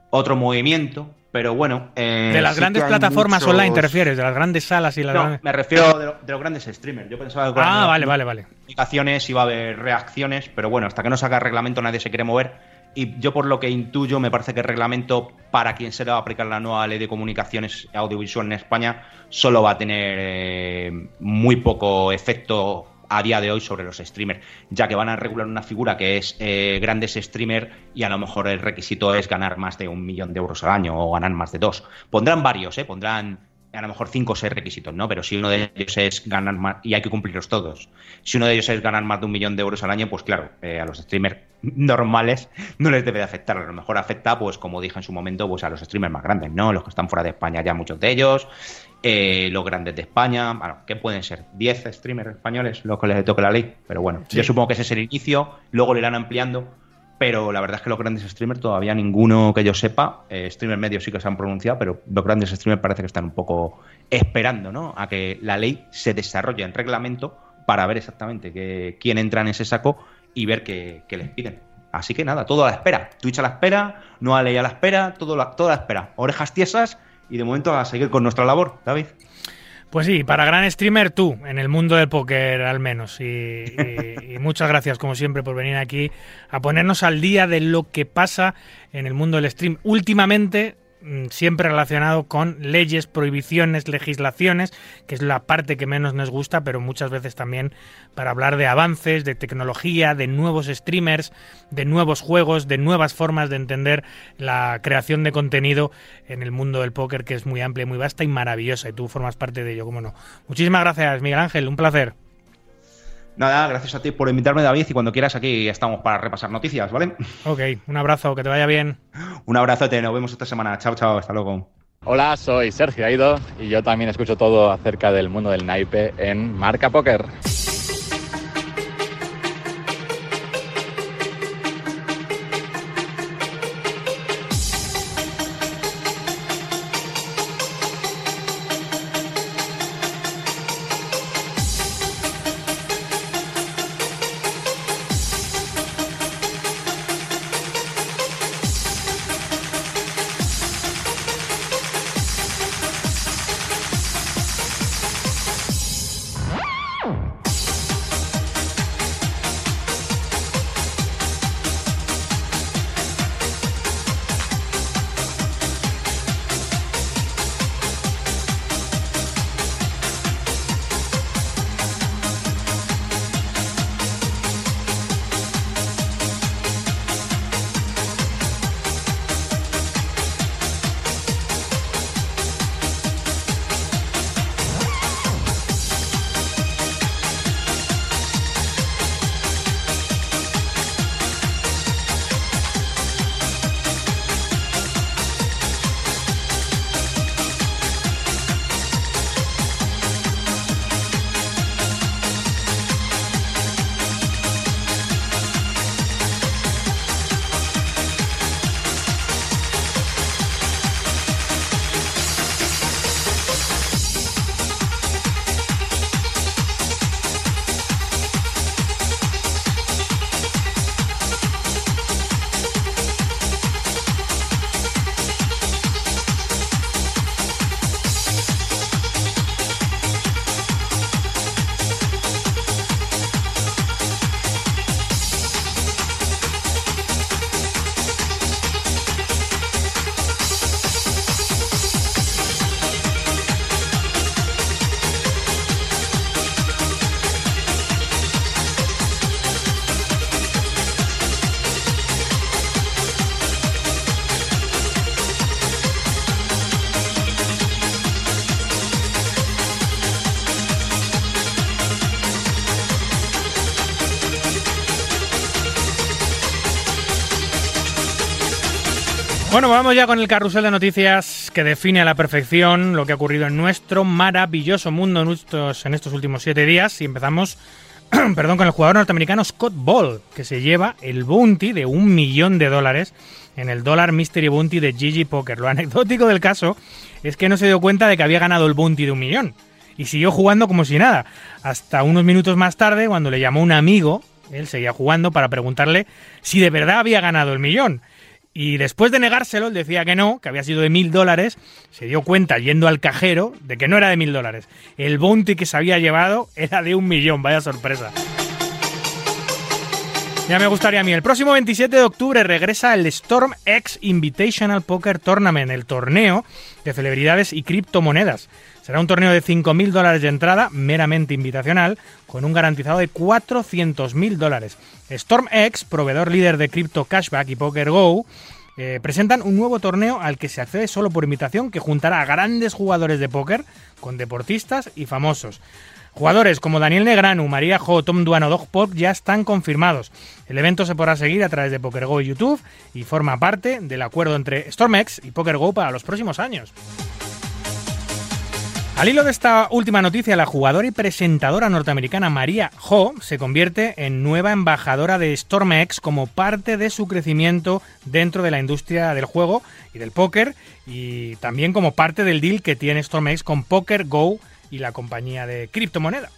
otro movimiento, pero bueno. eh, de las sí grandes plataformas muchos- online te refieres, de las grandes salas y las No, grandes... me refiero de, lo- de los grandes streamers. Yo pensaba que Ah, vale, vale, vale. comunicaciones iba a haber reacciones, pero bueno, hasta que no saca reglamento nadie se quiere mover. Y yo por lo que intuyo, me parece que el reglamento para quien se le va a aplicar la nueva ley de comunicaciones audiovisual en España solo va a tener eh, muy poco efecto a día de hoy sobre los streamers, ya que van a regular una figura que es eh, grandes streamer y a lo mejor el requisito es ganar más de un millón de euros al año o ganar más de dos. Pondrán varios, ¿eh? pondrán a lo mejor cinco o seis requisitos, ¿no? Pero si uno de ellos es ganar más, y hay que cumplirlos todos, si uno de ellos es ganar más de un millón de euros al año, pues claro, eh, a los streamers normales no les debe de afectar. A lo mejor afecta, pues como dije en su momento, pues a los streamers más grandes, ¿no? Los que están fuera de España ya muchos de ellos, eh, los grandes de España, bueno, ¿qué pueden ser? ¿10 streamers españoles los que les toque la ley? Pero bueno, Sí. yo supongo que ese es el inicio, luego le irán ampliando. Pero la verdad es que los grandes streamers todavía ninguno que yo sepa, eh, streamers medios sí que se han pronunciado, pero los grandes streamers parece que están un poco esperando ¿no? a que la ley se desarrolle en reglamento para ver exactamente quién entra en ese saco y ver qué, les piden. Así que nada, todo a la espera. Twitch a la espera, nueva ley a la espera, todo la, toda la espera. Orejas tiesas y de momento a seguir con nuestra labor, David. Pues sí, para gran streamer tú, en el mundo del póker al menos. Y, y- muchas gracias, como siempre, por venir aquí a ponernos al día de lo que pasa en el mundo del stream. Últimamente, siempre relacionado con leyes, prohibiciones, legislaciones, que es la parte que menos nos gusta, pero muchas veces también para hablar de avances, de tecnología, de nuevos streamers, de nuevos juegos, de nuevas formas de entender la creación de contenido en el mundo del póker, que es muy amplia, muy vasta y maravillosa, y tú formas parte de ello, cómo no. Muchísimas gracias, Miguel Ángel, un placer. Nada, gracias a ti por invitarme, David, y cuando quieras aquí estamos para repasar noticias, ¿vale? Ok, un abrazo, que te vaya bien. Un abrazote, nos vemos esta semana. Chao, chao, hasta luego. Hola, soy Sergio Aido y yo también escucho todo acerca del mundo del naipe en Marca Póker. Vamos ya con el carrusel de noticias que define a la perfección lo que ha ocurrido en nuestro maravilloso mundo en estos, últimos siete días. Y empezamos, perdón, con el jugador norteamericano Scott Ball, que se lleva el bounty de un millón de dólares en el Dollar Mystery Bounty de GG Poker. Lo anecdótico del caso es que no se dio cuenta de que había ganado el bounty de un millón y siguió jugando como si nada. Hasta unos minutos más tarde, cuando le llamó un amigo, él seguía jugando para preguntarle si de verdad había ganado el millón. Y después de negárselo, él decía que no, que había sido de mil dólares, se dio cuenta yendo al cajero de que no era de mil dólares. El bounty que se había llevado era de un millón, vaya sorpresa. Ya me gustaría a mí. El próximo 27 de octubre regresa el Storm X Invitational Poker Tournament, el torneo de celebridades y criptomonedas. Será un torneo de 5.000 dólares de entrada, meramente invitacional, con un garantizado de 400.000 dólares. Storm X, proveedor líder de Crypto Cashback y Poker Go, eh, presentan un nuevo torneo al que se accede solo por invitación que juntará a grandes jugadores de póker con deportistas y famosos. Jugadores como Daniel Negranu, María Jo, Tom Duano, Dog Pop ya están confirmados. El evento se podrá seguir a través de PokerGo y YouTube y forma parte del acuerdo entre StormX y PokerGo para los próximos años. Al hilo de esta última noticia, la jugadora y presentadora norteamericana María Ho se convierte en nueva embajadora de StormX como parte de su crecimiento dentro de la industria del juego y del póker y también como parte del deal que tiene StormX con PokerGo y la compañía de criptomoneda.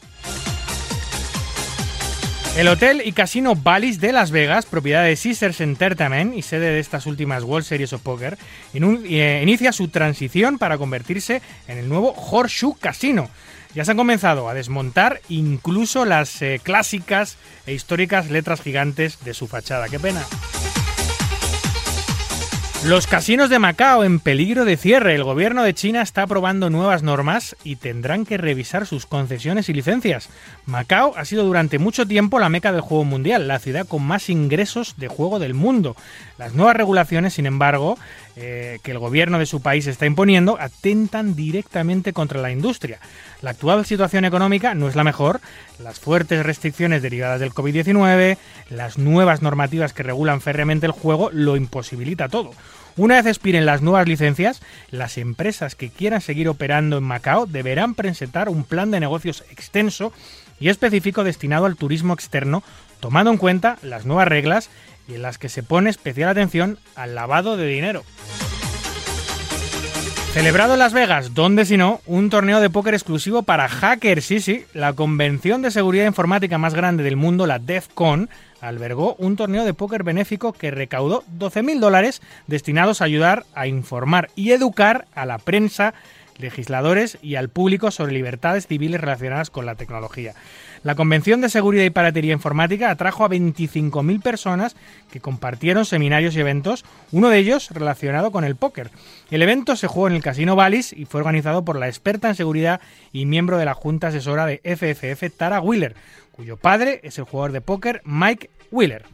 El hotel y casino Bally's de Las Vegas, propiedad de Caesars Entertainment y sede de estas últimas World Series of Poker, eh, inicia su transición para convertirse en el nuevo Horseshoe Casino. Ya se han comenzado a desmontar incluso las eh, clásicas e históricas letras gigantes de su fachada. ¡Qué pena! Los casinos de Macao en peligro de cierre. El gobierno de China está aprobando nuevas normas y tendrán que revisar sus concesiones y licencias. Macao ha sido durante mucho tiempo la meca del juego mundial, la ciudad con más ingresos de juego del mundo. Las nuevas regulaciones, sin embargo, eh, que el gobierno de su país está imponiendo, atentan directamente contra la industria. La actual situación económica no es la mejor, las fuertes restricciones derivadas del COVID-19, las nuevas normativas que regulan férreamente el juego lo imposibilita todo. Una vez expiren las nuevas licencias, las empresas que quieran seguir operando en Macao deberán presentar un plan de negocios extenso y específico destinado al turismo externo, tomando en cuenta las nuevas reglas y en las que se pone especial atención al lavado de dinero. Celebrado en Las Vegas, donde si no, un torneo de póker exclusivo para hackers. Sí, sí, la convención de seguridad informática más grande del mundo, la DEF CON, albergó un torneo de póker benéfico que recaudó 12.000 dólares destinados a ayudar a informar y educar a la prensa, legisladores y al público sobre libertades civiles relacionadas con la tecnología. La Convención de Seguridad y Piratería Informática atrajo a 25.000 personas que compartieron seminarios y eventos, uno de ellos relacionado con el póker. El evento se jugó en el Casino Ballis y fue organizado por la experta en seguridad y miembro de la Junta Asesora de FFF, Tara Wheeler, cuyo padre es el jugador de póker Mike Wheeler.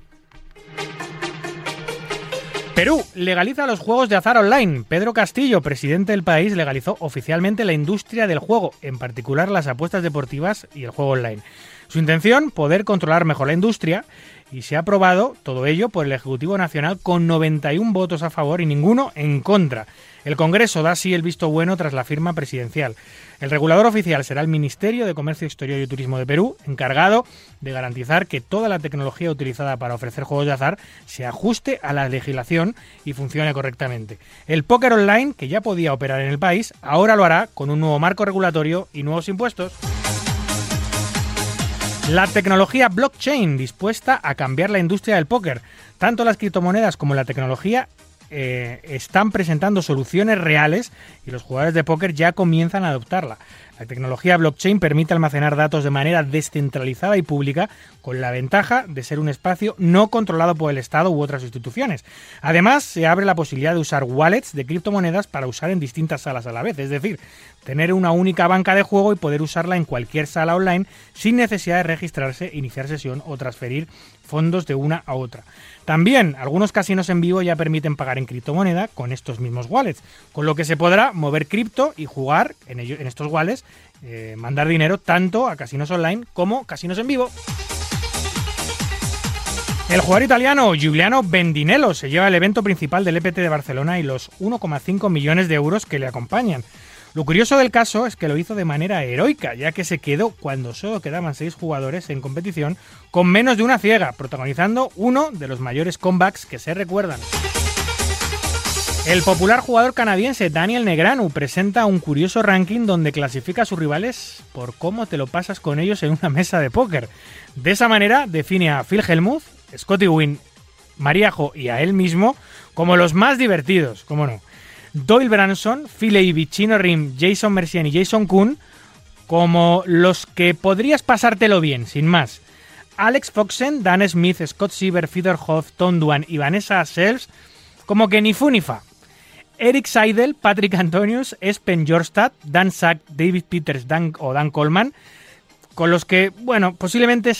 Perú legaliza los juegos de azar online. Pedro Castillo, presidente del país, legalizó oficialmente la industria del juego, en particular las apuestas deportivas y el juego online. Su intención, poder controlar mejor la industria, y se ha aprobado todo ello por el Ejecutivo Nacional con 91 votos a favor y ninguno en contra. El Congreso da así el visto bueno tras la firma presidencial. El regulador oficial será el Ministerio de Comercio Exterior y Turismo de Perú, encargado de garantizar que toda la tecnología utilizada para ofrecer juegos de azar se ajuste a la legislación y funcione correctamente. El póker online, que ya podía operar en el país, ahora lo hará con un nuevo marco regulatorio y nuevos impuestos. La tecnología blockchain dispuesta a cambiar la industria del póker. Tanto las criptomonedas como la tecnología eh, están presentando soluciones reales y los jugadores de póker ya comienzan a adoptarla. La tecnología blockchain permite almacenar datos de manera descentralizada y pública, con la ventaja de ser un espacio no controlado por el Estado u otras instituciones. Además, se abre la posibilidad de usar wallets de criptomonedas para usar en distintas salas a la vez, es decir, tener una única banca de juego y poder usarla en cualquier sala online sin necesidad de registrarse, iniciar sesión o transferir fondos de una a otra. También algunos casinos en vivo ya permiten pagar en criptomoneda con estos mismos wallets, con lo que se podrá mover cripto y jugar en, ello- en estos wallets, eh, mandar dinero tanto a casinos online como casinos en vivo. El jugador italiano Giuliano Bendinello se lleva el evento principal del EPT de Barcelona y los 1,5 millones de euros que le acompañan. Lo curioso del caso es que lo hizo de manera heroica, ya que se quedó cuando solo quedaban seis jugadores en competición con menos de una ciega, protagonizando uno de los mayores comebacks que se recuerdan. El popular jugador canadiense Daniel Negranu presenta un curioso ranking donde clasifica a sus rivales por cómo te lo pasas con ellos en una mesa de póker. De esa manera define a Phil Hellmuth, Scotty Wynn, Mariajo y a él mismo como los más divertidos, cómo no. Doyle Branson, Phil Avey, Chino Rim, Jason Mercian y Jason Kuhn como los que podrías pasártelo bien, sin más. Alex Foxen, Dan Smith, Scott Siever, Fedor Hoff, Tom Duan y Vanessa Sells como que ni fu ni fa. Eric Seidel, Patrick Antonius, Espen Jorstad, Dan Sack, David Peters Dan, o Dan Coleman, con los que, bueno, posiblemente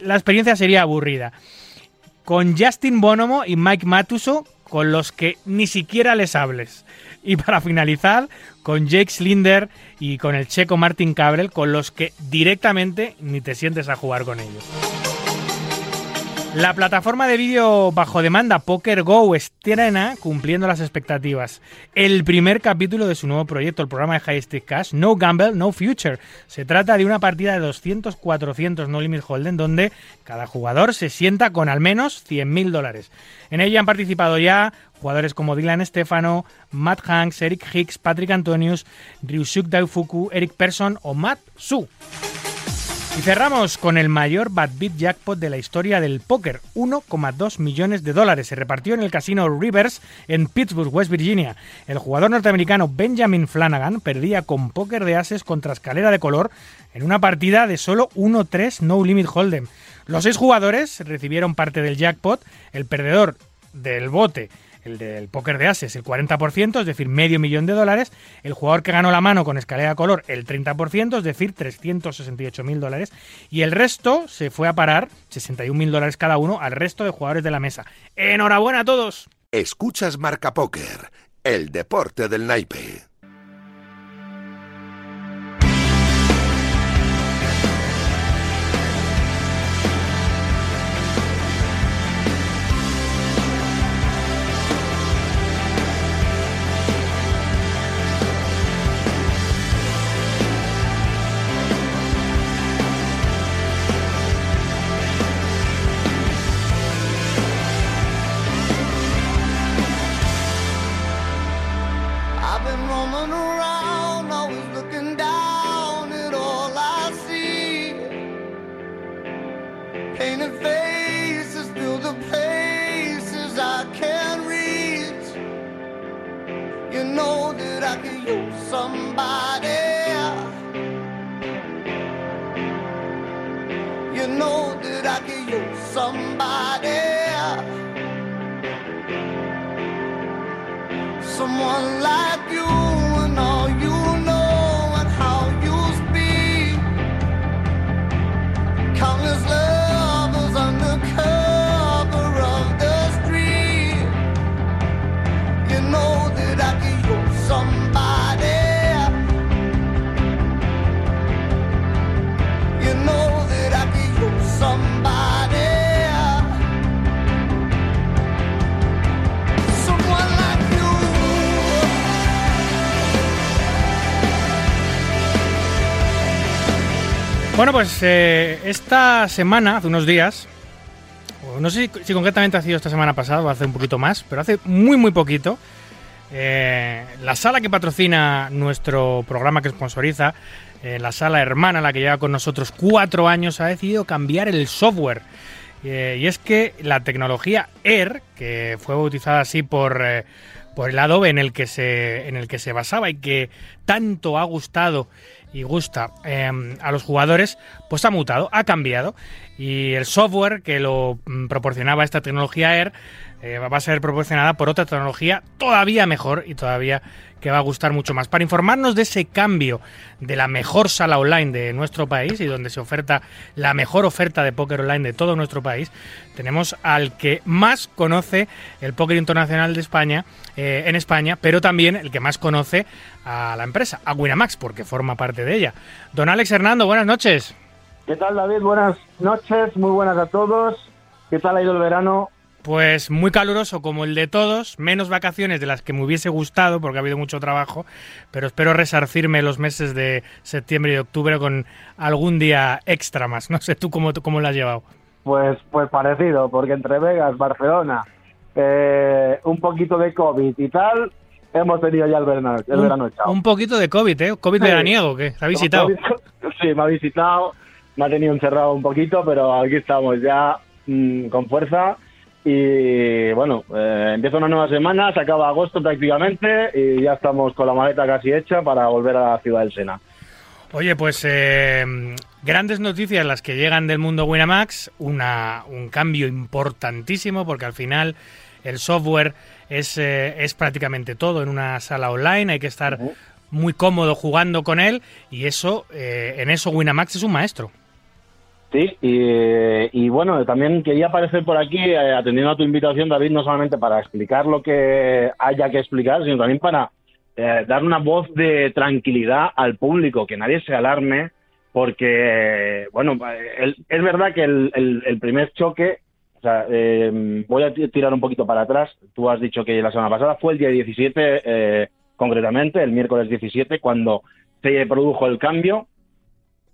la experiencia sería aburrida. Con Justin Bonomo y Mike Matuso, con los que ni siquiera les hables. Y para finalizar, con Jake Slinder y con el checo Martin Cabrel, con los que directamente ni te sientes a jugar con ellos. La plataforma de vídeo bajo demanda Poker Go estrena cumpliendo las expectativas. El primer capítulo de su nuevo proyecto, el programa de High Stake Cash, No Gamble, No Future. Se trata de una partida de 200-400 No Limit Hold'em donde cada jugador se sienta con al menos 100.000 dólares. En ella han participado ya jugadores como Dylan Stefano, Matt Hanks, Eric Hicks, Patrick Antonius, Ryusuke Daifuku, Eric Persson o Matt Su. Y cerramos con el mayor bad beat jackpot de la historia del póker, 1,2 millones de dólares. Se repartió en el casino Rivers en Pittsburgh, West Virginia. El jugador norteamericano Benjamin Flanagan perdía con póker de ases contra escalera de color en una partida de solo 1-3 no limit hold'em. Los seis jugadores recibieron parte del jackpot, el perdedor del bote el del póker de ases, el 40%, es decir, medio millón de dólares. El jugador que ganó la mano con escalera color, el 30%, es decir, 368 mil dólares. Y el resto se fue a parar, 61 mil dólares cada uno, al resto de jugadores de la mesa. ¡Enhorabuena a todos! Escuchas Marca Póker, el deporte del naipe. Someone like you Bueno, pues eh, esta semana, hace unos días, no sé si, concretamente ha sido esta semana pasada o hace un poquito más, pero hace muy, muy poquito, eh, la sala que patrocina nuestro programa que sponsoriza, eh, la sala hermana, la que lleva con nosotros cuatro años, ha decidido cambiar el software. Y es que la tecnología Air, que fue bautizada así por, por el Adobe en el, que se, en el que se basaba y que tanto ha gustado y gusta eh, a los jugadores, pues ha mutado, ha cambiado. Y el software que lo mm, proporcionaba esta tecnología Air eh, va a ser proporcionada por otra tecnología todavía mejor y todavía que va a gustar mucho más. Para informarnos de ese cambio de la mejor sala online de nuestro país y donde se oferta la mejor oferta de póker online de todo nuestro país, tenemos al que más conoce el póker internacional de España, eh, en España, pero también el que más conoce a la empresa, a Winamax, porque forma parte de ella. Don Alex Hernando, buenas noches. ¿Qué tal, David? Buenas noches, muy buenas a todos. ¿Qué tal ha ido el verano? Pues muy caluroso como el de todos, menos vacaciones de las que me hubiese gustado porque ha habido mucho trabajo, pero espero resarcirme los meses de septiembre y de octubre con algún día extra más. No sé tú cómo, cómo lo has llevado. Pues, pues parecido, porque entre Vegas, Barcelona, eh, un poquito de COVID y tal, hemos tenido ya el verano, el verano echado. Un poquito de COVID, ¿eh? COVID Sí. veraniego, que ¿Te ha visitado? Sí, me ha visitado, me ha tenido encerrado un poquito, pero aquí estamos ya mm, con fuerza. Y bueno, eh, empieza una nueva semana, se acaba agosto prácticamente y ya estamos con la maleta casi hecha para volver a la ciudad del Sena. Oye, pues eh, grandes noticias las que llegan del mundo Winamax, una, un cambio importantísimo porque al final el software es, eh, es prácticamente todo en una sala online, hay que estar muy cómodo jugando con él y eso, eh, en eso Winamax es un maestro. Sí, y, y bueno, también quería aparecer por aquí eh, atendiendo a tu invitación, David, no solamente para explicar lo que haya que explicar, sino también para eh, dar una voz de tranquilidad al público, que nadie se alarme, porque, bueno, el- es verdad que el, el- el primer choque, o sea, eh, voy a ti- tirar un poquito para atrás, tú has dicho que la semana pasada fue el día 17, eh, concretamente, el miércoles 17, cuando se produjo el cambio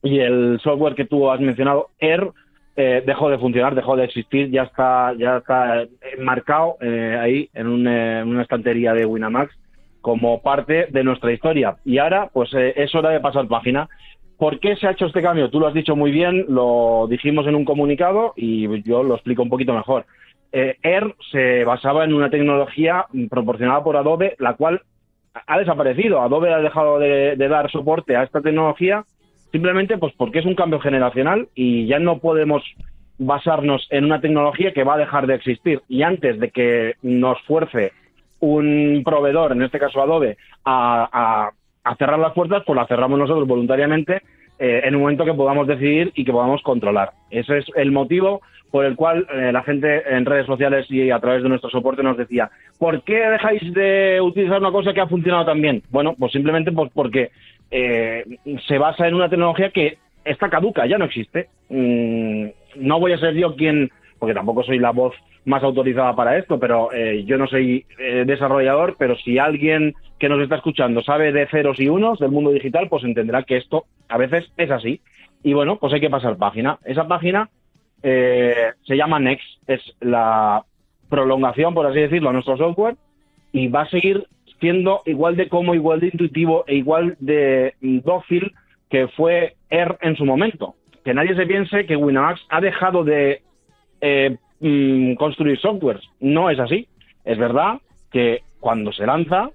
y el software que tú has mencionado, Air, eh, dejó de funcionar, dejó de existir, ya está, ya está marcado eh, ahí en, un, eh, una estantería de Winamax como parte de nuestra historia. Y ahora, pues eh, es hora de pasar página. ¿Por qué se ha hecho este cambio? Tú lo has dicho muy bien, lo dijimos en un comunicado y yo lo explico un poquito mejor. Eh, Air se basaba en una tecnología proporcionada por Adobe, la cual ha desaparecido. Adobe ha dejado de, de dar soporte a esta tecnología simplemente pues porque es un cambio generacional y ya no podemos basarnos en una tecnología que va a dejar de existir. Y antes de que nos fuerce un proveedor, en este caso Adobe, a, cerrar las puertas, pues las cerramos nosotros voluntariamente eh, en un momento que podamos decidir y que podamos controlar. Ese es el motivo por el cual eh, la gente en redes sociales y a través de nuestro soporte nos decía, ¿por qué dejáis de utilizar una cosa que ha funcionado tan bien? Bueno, pues simplemente pues porque eh, se basa en una tecnología que está caduca, ya no existe. Mm, no voy a ser yo quien, porque tampoco soy la voz más autorizada para esto, pero eh, yo no soy eh, desarrollador, pero si alguien que nos está escuchando sabe de ceros y unos del mundo digital, pues entenderá que esto a veces es así. Y bueno, pues hay que pasar página. Esa página se llama Next, es la prolongación, por así decirlo, a nuestro software y va a seguir igual de cómodo, igual de intuitivo e igual de mm, dócil que fue Air en su momento. Que nadie se piense que Winamax ha dejado de eh, mm, construir softwares. No es así. Es verdad que cuando se lanza,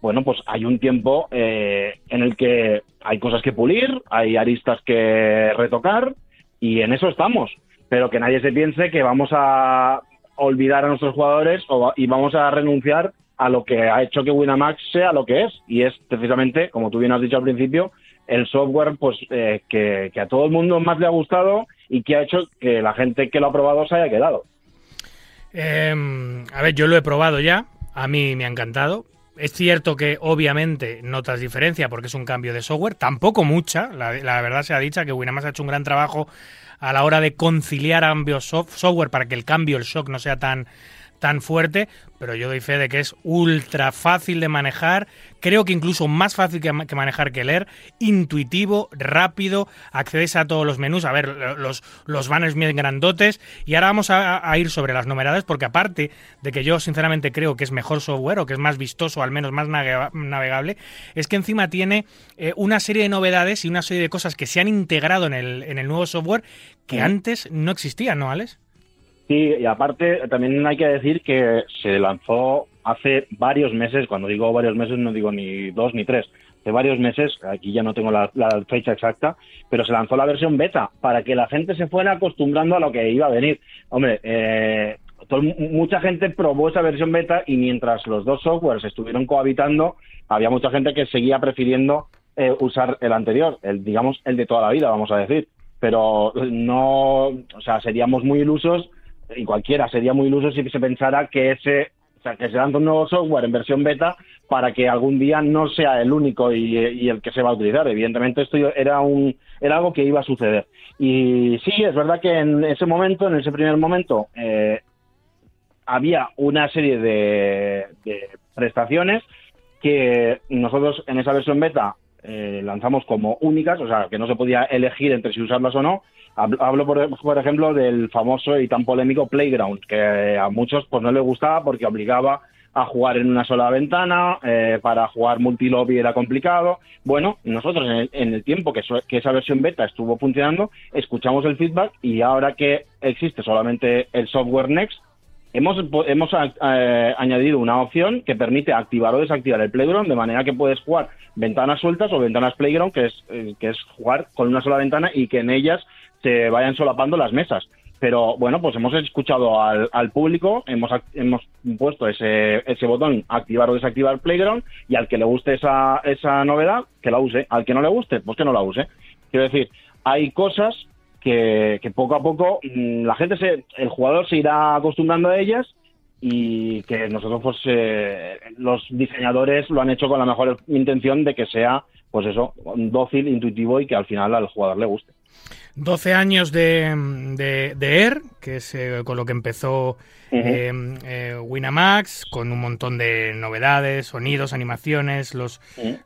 bueno, pues hay un tiempo eh, en el que hay cosas que pulir, hay aristas que retocar y en eso estamos. Pero que nadie se piense que vamos a olvidar a nuestros jugadores o, y vamos a renunciar a lo que ha hecho que Winamax sea lo que es. Y es precisamente, como tú bien has dicho al principio, el software pues eh, que, a todo el mundo más le ha gustado y que ha hecho que la gente que lo ha probado se haya quedado. Eh, a ver, yo lo he probado ya, a mí me ha encantado. Es cierto que obviamente notas diferencia porque es un cambio de software, tampoco mucha, la, la verdad se ha dicho que Winamax ha hecho un gran trabajo a la hora de conciliar ambos soft- software para que el cambio, el shock no sea tan tan fuerte, pero yo doy fe de que es ultra fácil de manejar, creo que incluso más fácil que, ma- que manejar que leer, intuitivo, rápido, accedes a todos los menús, a ver, lo- los, los banners bien grandotes, y ahora vamos a, a ir sobre las novedades, porque aparte de que yo sinceramente creo que es mejor software, o que es más vistoso, al menos más navega- navegable, es que encima tiene eh, una serie de novedades y una serie de cosas que se han integrado en el, en el nuevo software que Mm. antes no existían, ¿no, Alex? Sí, y aparte también hay que decir que se lanzó hace varios meses, cuando digo varios meses no digo ni dos ni tres, hace varios meses, aquí ya no tengo la, fecha exacta, pero se lanzó la versión beta para que la gente se fuera acostumbrando a lo que iba a venir. Hombre, eh, mucha gente probó esa versión beta y mientras los dos softwares estuvieron cohabitando, había mucha gente que seguía prefiriendo eh, usar el anterior, el digamos el de toda la vida, vamos a decir. Pero no, o sea, seríamos muy ilusos y cualquiera sería muy iluso si se pensara que ese O sea, que se lanza un nuevo software en versión beta para que algún día no sea el único y, el que se va a utilizar. Evidentemente esto era un era algo que iba a suceder. Y sí, es verdad que en ese momento, en ese primer momento, eh, había una serie de, de prestaciones que nosotros en esa versión beta eh, lanzamos como únicas, o sea, que no se podía elegir entre si usarlas o no. Hablo, por, por ejemplo, del famoso y tan polémico Playground, que a muchos pues no les gustaba porque obligaba a jugar en una sola ventana, eh, para jugar multilobby era complicado. Bueno, nosotros en el, en el tiempo que esa versión beta estuvo funcionando, escuchamos el feedback y ahora que existe solamente el software Next, hemos, hemos eh, añadido una opción que permite activar o desactivar el Playground de manera que puedes jugar ventanas sueltas o ventanas Playground, que es, eh, que es jugar con una sola ventana y que en ellas se vayan solapando las mesas. Pero bueno, pues hemos escuchado al, al público, hemos, hemos puesto ese, ese botón activar o desactivar Playground y al que le guste esa, esa novedad, que la use. Al que no le guste, pues que no la use. Quiero decir, hay cosas que, que poco a poco mm, la gente, se, el jugador se irá acostumbrando a ellas y que nosotros, pues eh, los diseñadores lo han hecho con la mejor intención de que sea, pues eso, dócil, intuitivo y que al final al jugador le guste. 12 años de, de, de Air, que es eh, con lo que empezó eh, eh, Winamax, con un montón de novedades, sonidos, animaciones, los,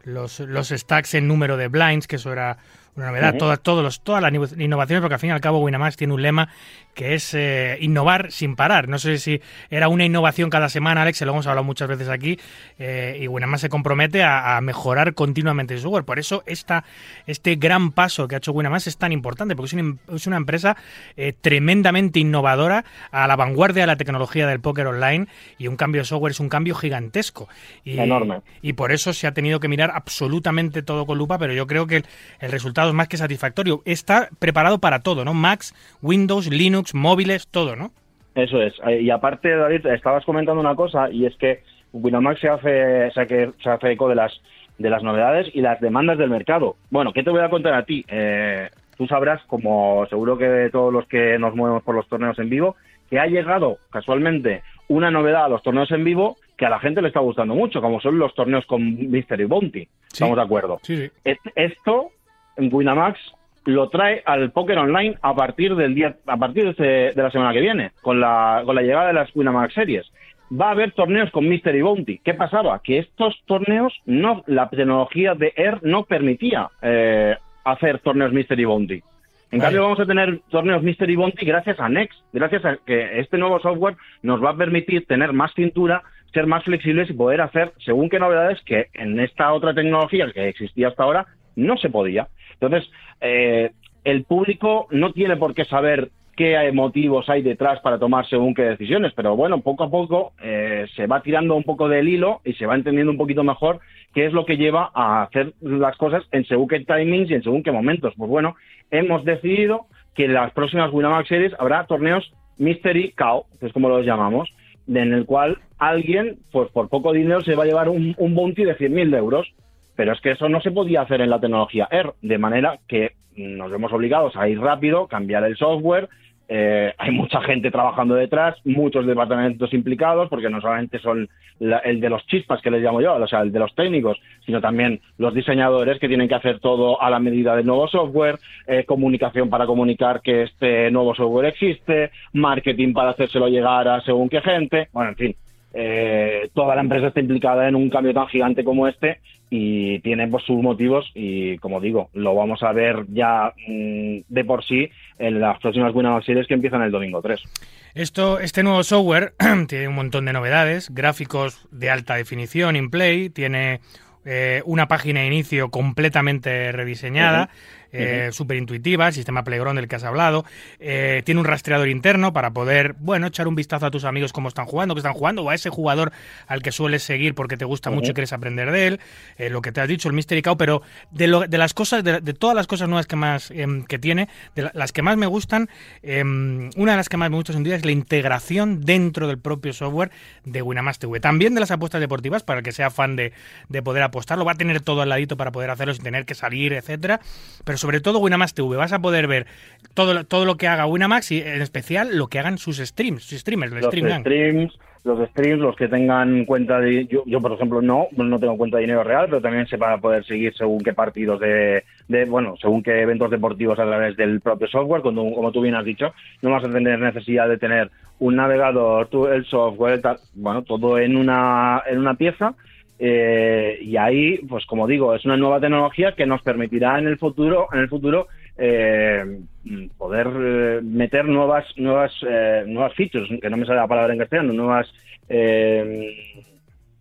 los, los stacks en número de blinds, que eso era una novedad, Ujú. todas, todos los, todas las innovaciones, porque al fin y al cabo Winamax tiene un lema que es eh, innovar sin parar. No sé si era una innovación cada semana, Alex, se lo hemos hablado muchas veces aquí, eh, y Winamax se compromete a, a mejorar continuamente el software. Por eso esta, este gran paso que ha hecho Winamax es tan importante, porque es una, es una empresa eh, tremendamente innovadora, a la vanguardia de la tecnología del póker online, y un cambio de software es un cambio gigantesco. Y, Enorme. Y por eso se ha tenido que mirar absolutamente todo con lupa, pero yo creo que el, el resultado más que satisfactorio. Está preparado para todo, ¿no? Max, Windows, Linux, móviles, todo, ¿no? Eso es. Eh, Y aparte, David, estabas comentando una cosa y es que Winamax se hace, se hace, se hace eco de las, de las novedades y las demandas del mercado. Bueno, ¿qué te voy a contar a ti? Eh, tú sabrás, como seguro que todos los que nos movemos por los torneos en vivo, que ha llegado casualmente una novedad a los torneos en vivo que a la gente le está gustando mucho, como son los torneos con Mystery Bounty. ¿Estamos de acuerdo? Sí, sí. Et- Esto en Winamax lo trae al póker online a partir del día, a partir de, de la semana que viene, con la, con la llegada de las Winamax Series. Va a haber torneos con Mystery Bounty. ¿Qué pasaba? Que estos torneos no, la tecnología de Air no permitía eh, hacer torneos Mystery Bounty. En cambio, vamos a tener torneos Mystery Bounty gracias a Next, gracias a que este nuevo software nos va a permitir tener más cintura, ser más flexibles y poder hacer según qué novedades que en esta otra tecnología que existía hasta ahora no se podía. Entonces, eh, el público no tiene por qué saber qué motivos hay detrás para tomar según qué decisiones, pero bueno, poco a poco eh, se va tirando un poco del hilo y se va entendiendo un poquito mejor qué es lo que lleva a hacer las cosas en según qué timings y en según qué momentos. Pues bueno, hemos decidido que en las próximas Winamax Series habrá torneos Mystery Cow, que es como los llamamos, en el cual alguien, pues por poco dinero, se va a llevar un, un bounty de 100.000 euros. Pero es que eso no se podía hacer en la tecnología Air, de manera que nos vemos obligados a ir rápido, cambiar el software. eh, hay mucha gente trabajando detrás, muchos departamentos implicados, porque no solamente son la- el de los chispas que les llamo yo, o sea, el de los técnicos, sino también los diseñadores que tienen que hacer todo a la medida del nuevo software, eh, comunicación para comunicar que este nuevo software existe, marketing para hacérselo llegar a según qué gente, bueno, en fin, eh, toda la empresa está implicada en un cambio tan gigante como este y tiene pues, sus motivos y como digo, lo vamos a ver ya mm, de por sí en las próximas Winamax Series que empiezan el domingo 3. Esto, este nuevo software tiene un montón de novedades, gráficos de alta definición in play, tiene eh, una página de inicio completamente rediseñada, eh, súper intuitiva, el sistema Playground del que has hablado, eh, tiene un rastreador interno para poder, bueno, echar un vistazo a tus amigos cómo están jugando, qué están jugando, o a ese jugador al que sueles seguir porque te gusta mucho y quieres aprender de él, eh, lo que te has dicho, el Mystery Cow, pero de, lo- de las cosas, de, de todas las cosas nuevas que más em, que tiene, de la- las que más me gustan, em, una de las que más me gusta sin duda es la integración dentro del propio software de Winamax TV. También de las apuestas deportivas, para el que sea fan de, de poder apostarlo, va a tener todo al ladito para poder hacerlo sin tener que salir, etcétera. Pero sobre todo Winamax TV, vas a poder ver todo, lo- todo lo que haga Winamax y en especial lo que hagan sus streams, sus streamers, los los stream streams, los streams, los que tengan cuenta de... Yo, yo, por ejemplo, no, no tengo cuenta de dinero real, pero también se van a poder seguir según qué partidos de, de bueno, según qué eventos deportivos a través del propio software, cuando, como tú bien has dicho, no vas a tener necesidad de tener un navegador, tú- el software, tal, bueno, todo en una, en una pieza. Eh, y ahí, pues como digo, es una nueva tecnología que nos permitirá en el futuro, en el futuro, eh, poder eh, meter nuevas, nuevas, eh, nuevas features, que no me sale la palabra en castellano, nuevas eh,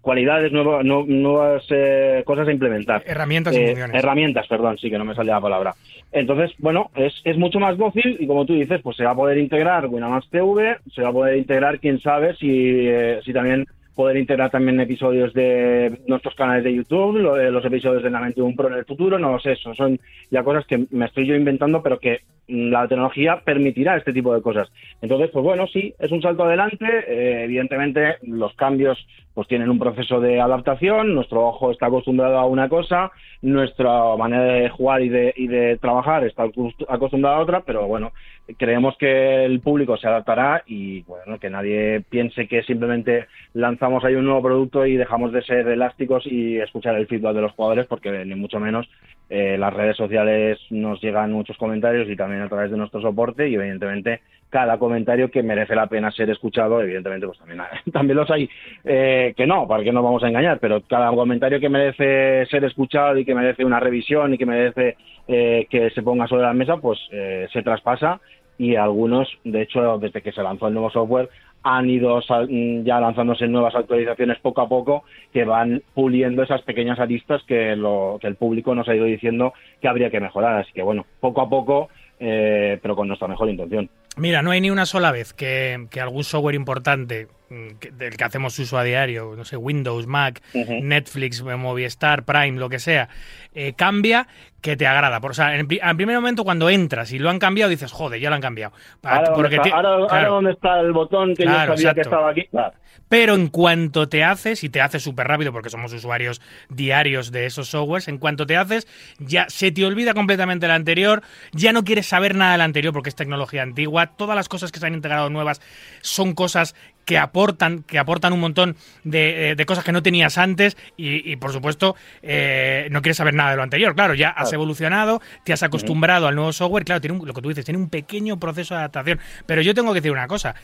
cualidades, no- nuevas eh, cosas a implementar. Herramientas y Eh, funciones. herramientas, perdón, sí que no me salía la palabra. Entonces, bueno, es, es mucho más dócil y como tú dices, pues se va a poder integrar Winamax TV, se va a poder integrar, quién sabe, si, eh, si también poder integrar también episodios de nuestros canales de YouTube, los episodios de la 21 Pro en el futuro, no sé, eso son ya cosas que me estoy yo inventando, pero que mm, la tecnología permitirá este tipo de cosas. Entonces, pues bueno, sí, es un salto adelante, eh, evidentemente los cambios pues tienen un proceso de adaptación, nuestro ojo está acostumbrado a una cosa, nuestra manera de jugar y de, y de trabajar está acost- acostumbrada a otra, pero bueno, creemos que el público se adaptará y bueno, que nadie piense que simplemente lanzamos ahí un nuevo producto y dejamos de ser elásticos y escuchar el feedback de los jugadores, porque ni mucho menos eh, las redes sociales nos llegan muchos comentarios y también a través de nuestro soporte y evidentemente cada comentario que merece la pena ser escuchado, evidentemente pues también, también los hay eh, que no, para que no vamos a engañar, pero cada comentario que merece ser escuchado y que merece una revisión y que merece eh, que se ponga sobre la mesa, pues eh, se traspasa y algunos, de hecho, desde que se lanzó el nuevo software, han ido mm, ya lanzándose nuevas actualizaciones poco a poco que van puliendo esas pequeñas aristas que, lo, que el público nos ha ido diciendo que habría que mejorar. Así que bueno, poco a poco, eh, pero con nuestra mejor intención. Mira, no hay ni una sola vez que, que algún software importante del que hacemos uso a diario, no sé, Windows, Mac. Netflix, Movistar, Prime, lo que sea, eh, cambia que te agrada. Por, o sea, en, al primer momento cuando entras y lo han cambiado, dices, joder, ya lo han cambiado. Pa- Ahora, porque ¿dónde está, ahora- ahora claro. dónde está el botón que Claro, yo sabía que estaba aquí. Claro. Pero en cuanto te haces, y te haces súper rápido porque somos usuarios diarios de esos softwares, en cuanto te haces, ya se te olvida completamente el anterior, ya no quieres saber nada del anterior porque es tecnología antigua, todas las cosas que se han integrado nuevas son cosas que aportan, que aportan un montón de, eh, de cosas que no tenías antes y, y, por supuesto eh, no quieres saber nada de lo anterior. Claro, ya has evolucionado, te has acostumbrado al nuevo software, claro, tiene un- lo que tú dices, tiene un pequeño proceso de adaptación. Pero yo tengo que decir una cosa,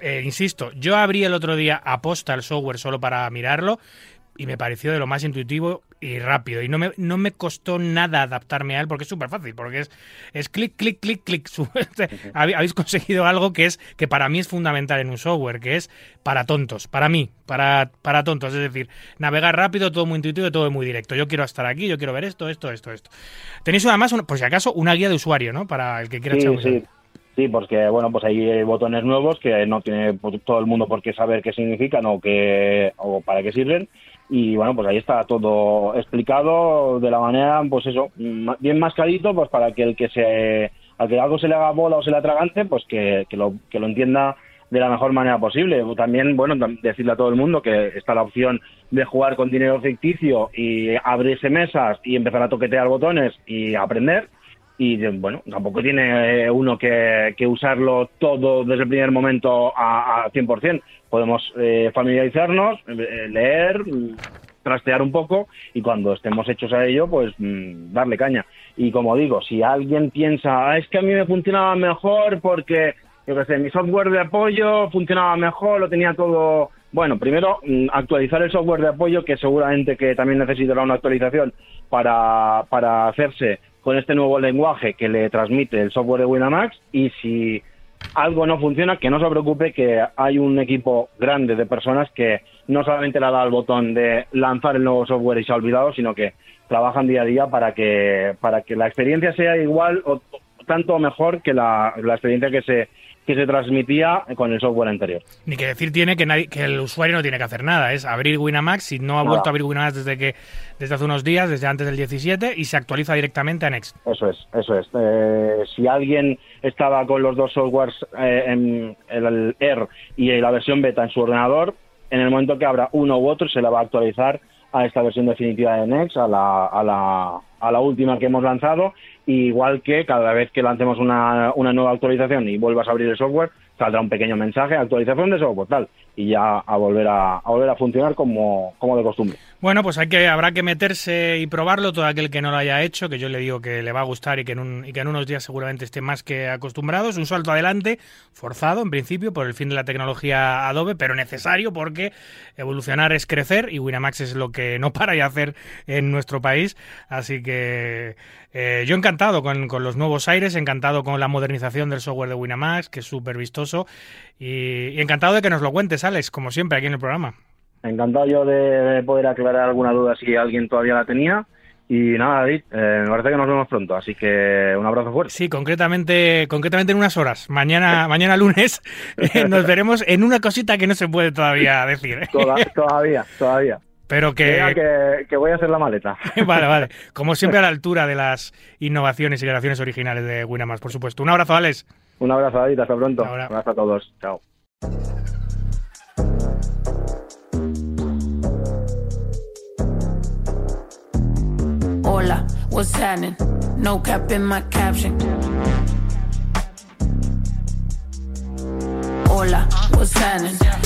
eh, insisto, yo abrí el otro día aposta el software solo para mirarlo y me pareció de lo más intuitivo y rápido. Y no me, no me costó nada adaptarme a él porque es súper fácil, porque es, es clic, clic, clic, clic. Habe- Habéis conseguido algo que es que para mí es fundamental en un software, que es para tontos, para mí, para, para tontos. Es decir, navegar rápido, todo muy intuitivo, todo muy directo. Yo quiero estar aquí, yo quiero ver esto, esto, esto, esto. Tenéis además, por si acaso, una guía de usuario, ¿no? Para el que quiera echar Sí, un sí. Sí, porque bueno, pues hay botones nuevos que no tiene pues, todo el mundo por qué saber qué significan o qué o para qué sirven y bueno, pues ahí está todo explicado de la manera, pues eso, bien mascadito, pues para que el que se al que algo se le haga bola o se le atragante, pues que, que lo que lo entienda de la mejor manera posible. También, bueno, decirle a todo el mundo que está la opción de jugar con dinero ficticio y abrirse mesas y empezar a toquetear botones y aprender y bueno, tampoco tiene eh, uno que, que usarlo todo desde el primer momento a, a 100%. Podemos eh, familiarizarnos, eh, leer, mm, trastear un poco y cuando estemos hechos a ello, pues mm, darle caña. Y como digo, si alguien piensa, "Ah, es que a mí me funcionaba mejor porque, yo qué sé, mi software de apoyo funcionaba mejor, lo tenía todo... Bueno, primero mm, actualizar el software de apoyo, que seguramente que también necesitará una actualización para, para hacerse con este nuevo lenguaje que le transmite el software de Winamax y si algo no funciona, que no se preocupe que hay un equipo grande de personas que no solamente le ha dado el botón de lanzar el nuevo software y se ha olvidado, sino que trabajan día a día para que, para que la experiencia sea igual o tanto mejor que la, la experiencia que se, que se transmitía con el software anterior. Ni que decir tiene que, nadie, que el usuario no tiene que hacer nada, es abrir Winamax, si no ha Nada. vuelto a abrir Winamax desde que desde hace unos días, desde antes del 17, y se actualiza directamente a Next. Eso es, eso es. Eh, si alguien estaba con los dos softwares, eh, en el, el Air y la versión beta en su ordenador, en el momento que abra uno u otro se la va a actualizar a esta versión definitiva de Next, a la, a la, a la última que hemos lanzado, igual que cada vez que lancemos una, una nueva actualización y vuelvas a abrir el software, saldrá un pequeño mensaje, actualización de software, tal. y ya a volver a, a volver a funcionar como, como de costumbre. Bueno, pues hay que, habrá que meterse y probarlo, todo aquel que no lo haya hecho, que yo le digo que le va a gustar y que en, un- y que en unos días seguramente esté más que acostumbrado. Es un salto adelante, forzado en principio por el fin de la tecnología Adobe, pero necesario porque evolucionar es crecer y Winamax es lo que no para de hacer en nuestro país. Así que eh, yo encantado con, los nuevos aires, encantado con la modernización del software de Winamax, que es súper vistoso, y, y encantado de que nos lo cuentes, Alex, como siempre aquí en el programa. Encantado yo de, de poder aclarar alguna duda si alguien todavía la tenía. Y nada, David, eh, me parece que nos vemos pronto, así que un abrazo fuerte. Sí, concretamente, concretamente en unas horas. Mañana, mañana lunes eh, nos veremos en una cosita que no se puede todavía decir. ¿eh? Toda- todavía, todavía. Pero que, que, que voy a hacer la maleta. vale, vale. Como siempre a la altura de las innovaciones y creaciones originales de Winamax, por supuesto. Un abrazo, Alex. Un abrazo, David, hasta pronto. Ahora. Un abrazo a todos. Chao. Hola, what's happening? No cap in my caption. Hola, what's happening?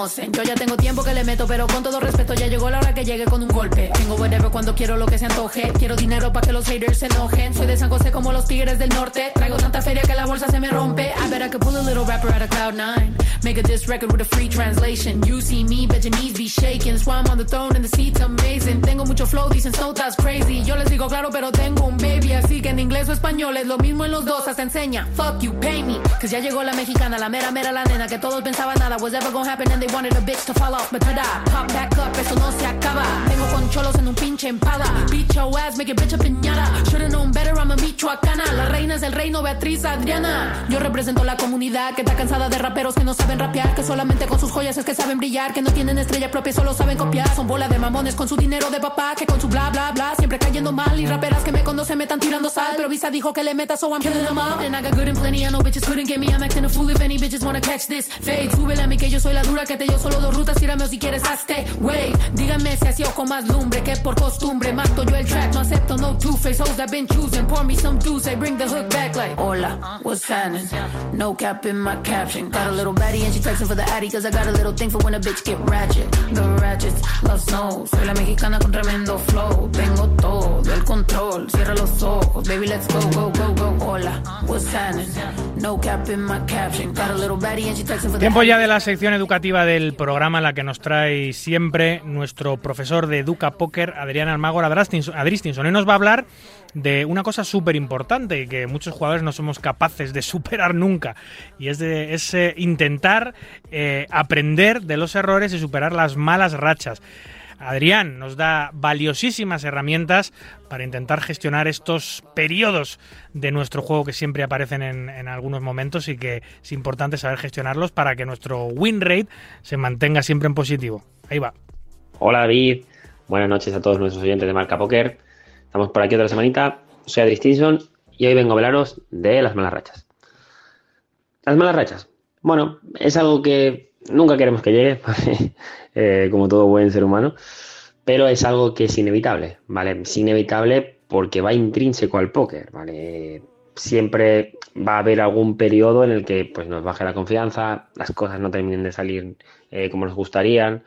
Yo ya tengo tiempo que le meto, pero con todo respeto ya llegó la hora que llegue con un golpe. Tengo whatever cuando quiero lo que se antoje. Quiero dinero para que los haters se enojen. Soy de San José como los tigres del norte. Traigo tanta feria que la bolsa se me rompe. I bet I could pull a little rapper out of cloud nine. Make a diss record with a free translation. You see me, bet your knees be shaking. I'm on the throne and the seat's amazing. Tengo mucho flow, dicen Snow that's crazy. Yo les digo claro, pero tengo un baby. Así que en inglés o español es lo mismo en los dos. Hasta enseña. Fuck you, pay me. Cause ya llegó la mexicana, la mera mera la nena. Que todos pensaban nada was ever gonna happen and they wanted a bitch to fall off. But pop back up, eso no se acaba. Vengo con cholos en un pinche empada. Beat your ass, make it bitch a piñata. Should've known better, I'm a michoacana. La reina es el reino, Beatriz Adriana. Yo represento la comunidad que está cansada de raperos que no saben rapear. Que solamente con sus joyas es que saben brillar. Que no tienen estrella propia, solo saben copiar. Son bola de mamones con su dinero de papá. Que con su bla bla bla siempre cayendo mal. Y raperas que me conocen me están tirando sal. Pero Visa dijo que le meta, so I'm killing them all. And I got good and plenty, I know bitches couldn't get me. I'm acting a fool if any bitches wanna catch this. Fade, súbele a mí que yo soy la dura que te dio solo dos rutas. Tírame o si quieres hazte. Wait, díganme si así o con más lumbre que por costumbre. Mato yo el track, no acepto no two-face. Hoes I've been choosing. Pour me some juice, I bring the hook back like. Hola, what's happening? No cap in my caption. Got a little baddie and she texting for the addy cause I got a little thing for when a bitch get ratchet. The ratchets love snow. Soy la mexicana con tremendo flow. Tengo todo el control. Cierra los ojos, baby, let's go, go, go, go. Hola, what's happening? No cap in my caption. Got a little baddie and she texting for the Tiempo ya de la sección educativa del programa, la que nos trae siempre nuestro profesor de Educa Póker, Adrián Almagor Adristinson. Hoy nos va a hablar de una cosa súper importante que muchos jugadores no somos capaces de superar nunca, y es, de, es intentar eh, aprender de los errores y superar las malas rachas. Adrián nos da valiosísimas herramientas para intentar gestionar estos periodos de nuestro juego que siempre aparecen en, algunos momentos y que es importante saber gestionarlos para que nuestro win rate se mantenga siempre en positivo. Ahí va. Hola David, buenas noches a todos nuestros oyentes de Marca Poker. Estamos por aquí otra semanita. Soy Adri Stinson y hoy vengo a hablaros de las malas rachas. Las malas rachas. Bueno, es algo que nunca queremos que llegue. Eh, como todo buen ser humano, pero es algo que es inevitable, ¿vale? Es inevitable porque va intrínseco al póker, ¿vale? Siempre va a haber algún periodo en el que pues, nos baje la confianza, las cosas no terminen de salir eh, como nos gustarían,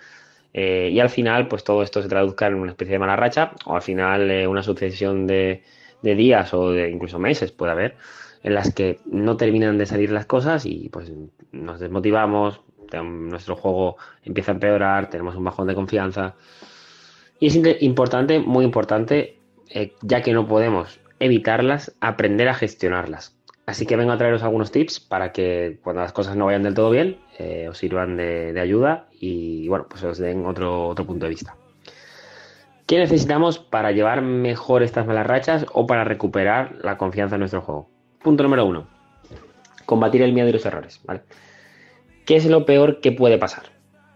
eh, y al final, pues todo esto se traduzca en una especie de mala racha, o al final eh, una sucesión de, de, días o de incluso meses puede haber, en las que no terminan de salir las cosas y pues nos desmotivamos, nuestro juego empieza a empeorar, tenemos un bajón de confianza. Y es importante, muy importante, eh, ya que no podemos evitarlas, aprender a gestionarlas. Así que vengo a traeros algunos tips para que cuando las cosas no vayan del todo bien, eh, os sirvan de, ayuda y bueno, pues os den otro, otro punto de vista. ¿Qué necesitamos para llevar mejor estas malas rachas o para recuperar la confianza en nuestro juego? Punto número uno. Combatir el miedo y los errores. ¿vale? ¿Qué es lo peor que puede pasar?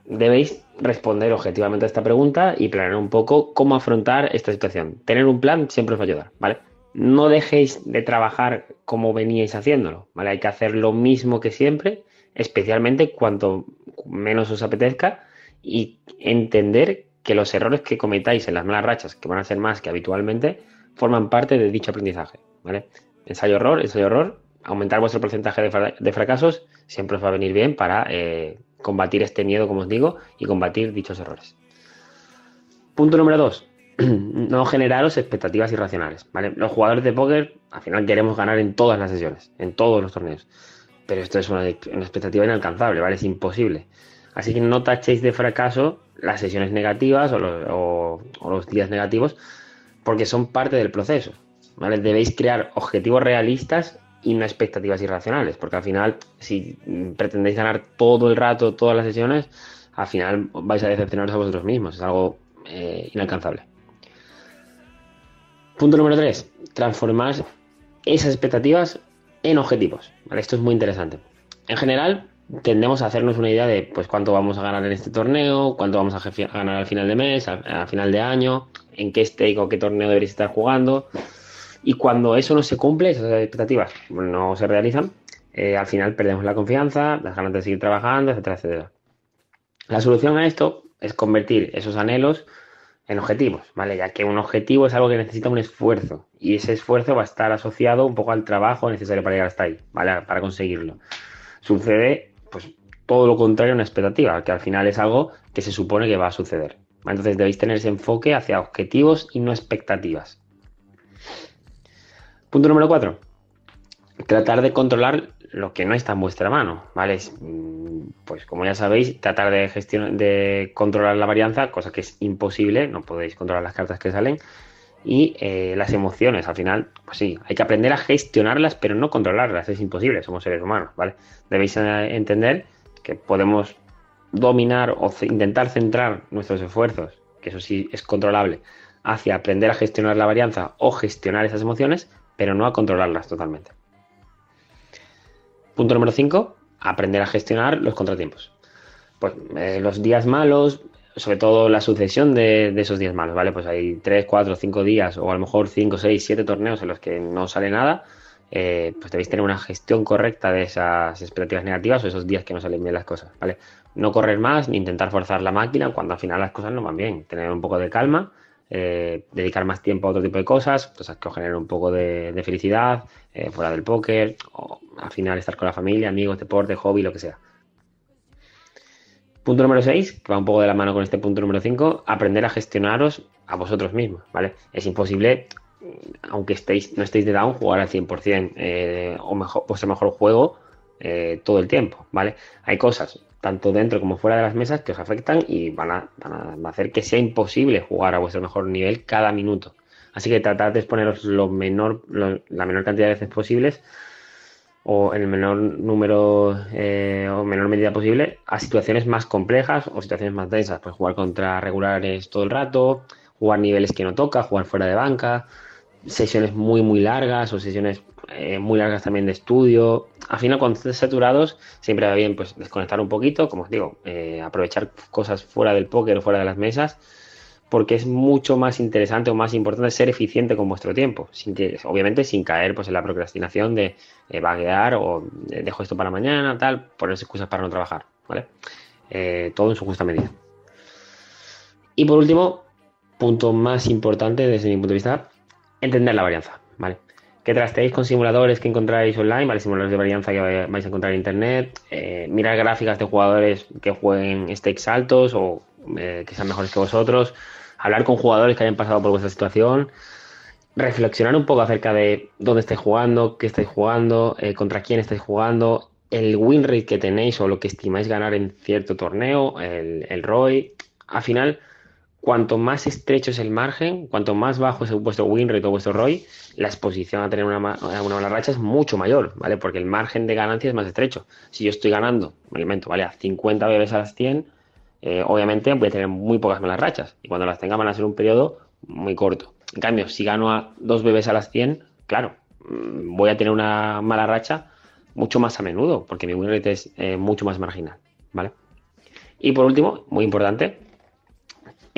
debéis responder objetivamente a esta pregunta y planear un poco cómo afrontar esta situación. Tener un plan siempre os va a ayudar, ¿vale? No dejéis de trabajar como veníais haciéndolo, ¿vale? Hay que hacer lo mismo que siempre, especialmente cuanto menos os apetezca y entender que los errores que cometáis en las malas rachas, que van a ser más que habitualmente, forman parte de dicho aprendizaje, ¿vale? Ensayo-error, ensayo-error, aumentar vuestro porcentaje de, fra- de fracasos siempre os va a venir bien para eh, combatir este miedo, como os digo, y combatir dichos errores. Punto número dos. No generaros expectativas irracionales. Los jugadores de póker al final queremos ganar en todas las sesiones, en todos los torneos. Pero esto es una, expectativa inalcanzable, ¿vale? Es imposible. Así que no tachéis de fracaso las sesiones negativas o los, o los días negativos, porque son parte del proceso, ¿vale? Debéis crear objetivos realistas y no expectativas irracionales, porque al final, si pretendéis ganar todo el rato, todas las sesiones, al final vais a decepcionaros a vosotros mismos, es algo eh, inalcanzable. Punto número 3. Transformar esas expectativas en objetivos. Esto es muy interesante. En general, tendemos a hacernos una idea de pues cuánto vamos a ganar en este torneo, cuánto vamos a ganar al final de mes, al, al final de año, en qué stake o qué torneo deberéis estar jugando. Y cuando eso no se cumple, esas expectativas no se realizan, eh, al final perdemos la confianza, las ganas de seguir trabajando, etcétera, etcétera. La solución a esto es convertir esos anhelos en objetivos, ¿vale? Ya que un objetivo es algo que necesita un esfuerzo y ese esfuerzo va a estar asociado un poco al trabajo necesario para llegar hasta ahí, ¿vale? Para conseguirlo. Sucede, pues, todo lo contrario a una expectativa, que al final es algo que se supone que va a suceder. Entonces debéis tener ese enfoque hacia objetivos y no expectativas. Punto número 4. Tratar de controlar lo que no está en vuestra mano, ¿vale? Mm, Pues como ya sabéis, tratar de gestionar, de controlar la varianza, cosa que es imposible, no podéis controlar las cartas que salen. Y eh, las emociones, al final, pues sí, hay que aprender a gestionarlas, pero no controlarlas, es imposible, somos seres humanos, ¿vale? Debéis eh, entender que podemos dominar o intentar centrar nuestros esfuerzos, que eso sí es controlable, hacia aprender a gestionar la varianza o gestionar esas emociones, pero no a controlarlas totalmente. Punto número 5, aprender a gestionar los contratiempos. Pues eh, los días malos, sobre todo la sucesión de, esos días malos, ¿vale? Pues hay 3, 4, 5 días o a lo mejor 5, 6, 7 torneos en los que no sale nada, eh, pues debéis tener una gestión correcta de esas expectativas negativas o esos días que no salen bien las cosas, ¿vale? No correr más ni intentar forzar la máquina cuando al final las cosas no van bien. Tener un poco de calma, eh, dedicar más tiempo a otro tipo de cosas, cosas que os generen un poco de, felicidad, eh, fuera del póker, o al final estar con la familia, amigos, deporte, hobby, lo que sea. Punto número 6, que va un poco de la mano con este punto número 5, aprender a gestionaros a vosotros mismos, ¿vale? Es imposible, aunque estéis, no estéis de down, jugar al 100% eh, o mejor, vuestro mejor juego eh, todo el tiempo, ¿vale? Hay cosas, tanto dentro como fuera de las mesas, que os afectan y van a, van a- hacer que sea imposible jugar a vuestro mejor nivel cada minuto. Así que tratad de exponeros lo menor, lo- la menor cantidad de veces posibles o en el menor número eh, o menor medida posible a situaciones más complejas o situaciones más densas. Pues jugar contra regulares todo el rato, jugar niveles que no toca, jugar fuera de banca, sesiones muy muy largas o sesiones eh, muy largas también de estudio. Al final, cuando estés saturados, siempre va bien pues desconectar un poquito, como os digo, eh, aprovechar cosas fuera del póker o fuera de las mesas, porque es mucho más interesante o más importante ser eficiente con vuestro tiempo, sin que, obviamente sin caer pues en la procrastinación de eh, vaguear o eh, dejo esto para mañana, tal, ponerse excusas para no trabajar, ¿vale? Eh, todo en su justa medida. Y por último, punto más importante desde mi punto de vista, entender la varianza, ¿vale? Que trasteéis con simuladores que encontráis online, ¿vale? Simuladores de varianza que vais a encontrar en internet, eh, mirar gráficas de jugadores que jueguen stakes altos o eh, que sean mejores que vosotros, hablar con jugadores que hayan pasado por vuestra situación, reflexionar un poco acerca de dónde estáis jugando, qué estáis jugando, eh, contra quién estáis jugando, el win rate que tenéis o lo que estimáis ganar en cierto torneo, el, el ROI. Al final, cuanto más estrecho es el margen, cuanto más bajo es vuestro win rate o vuestro ROI, la exposición a tener una, una mala racha es mucho mayor, ¿vale? Porque el margen de ganancia es más estrecho. Si yo estoy ganando, me alimento, ¿vale? A 50 bebés a las 100, eh, obviamente voy a tener muy pocas malas rachas. Y cuando las tenga van a ser un periodo muy corto. En cambio, si gano a dos bebés a las 100, claro, mm, voy a tener una mala racha mucho más a menudo, porque mi win rate es eh, mucho más marginal, ¿vale? Y por último, muy importante,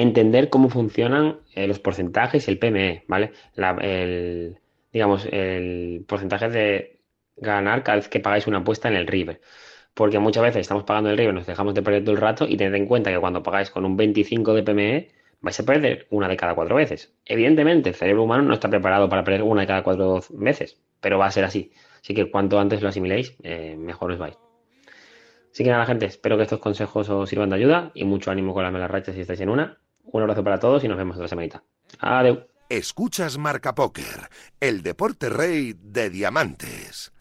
entender cómo funcionan eh, los porcentajes y el PME, ¿vale? El, digamos, el porcentaje de ganar cada vez que pagáis una apuesta en el River. Porque muchas veces estamos pagando el River, nos dejamos de perder todo el rato y tened en cuenta que cuando pagáis con un 25 de PME vais a perder una de cada cuatro veces. Evidentemente, el cerebro humano no está preparado para perder una de cada cuatro veces, pero va a ser así. Así que cuanto antes lo asimiléis, eh, mejor os vais. Así que nada, gente, espero que estos consejos os sirvan de ayuda y mucho ánimo con las melas rachas si estáis en una. Un abrazo para todos y nos vemos otra semanita. Adiós. Escuchas Marca Póker, el deporte rey de diamantes.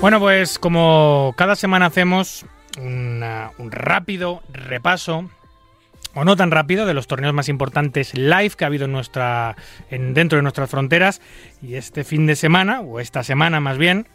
Bueno, pues como cada semana hacemos un rápido repaso, o no tan rápido, de los torneos más importantes live que ha habido en nuestra, en, dentro de nuestras fronteras. Y este fin de semana, o esta semana más bien,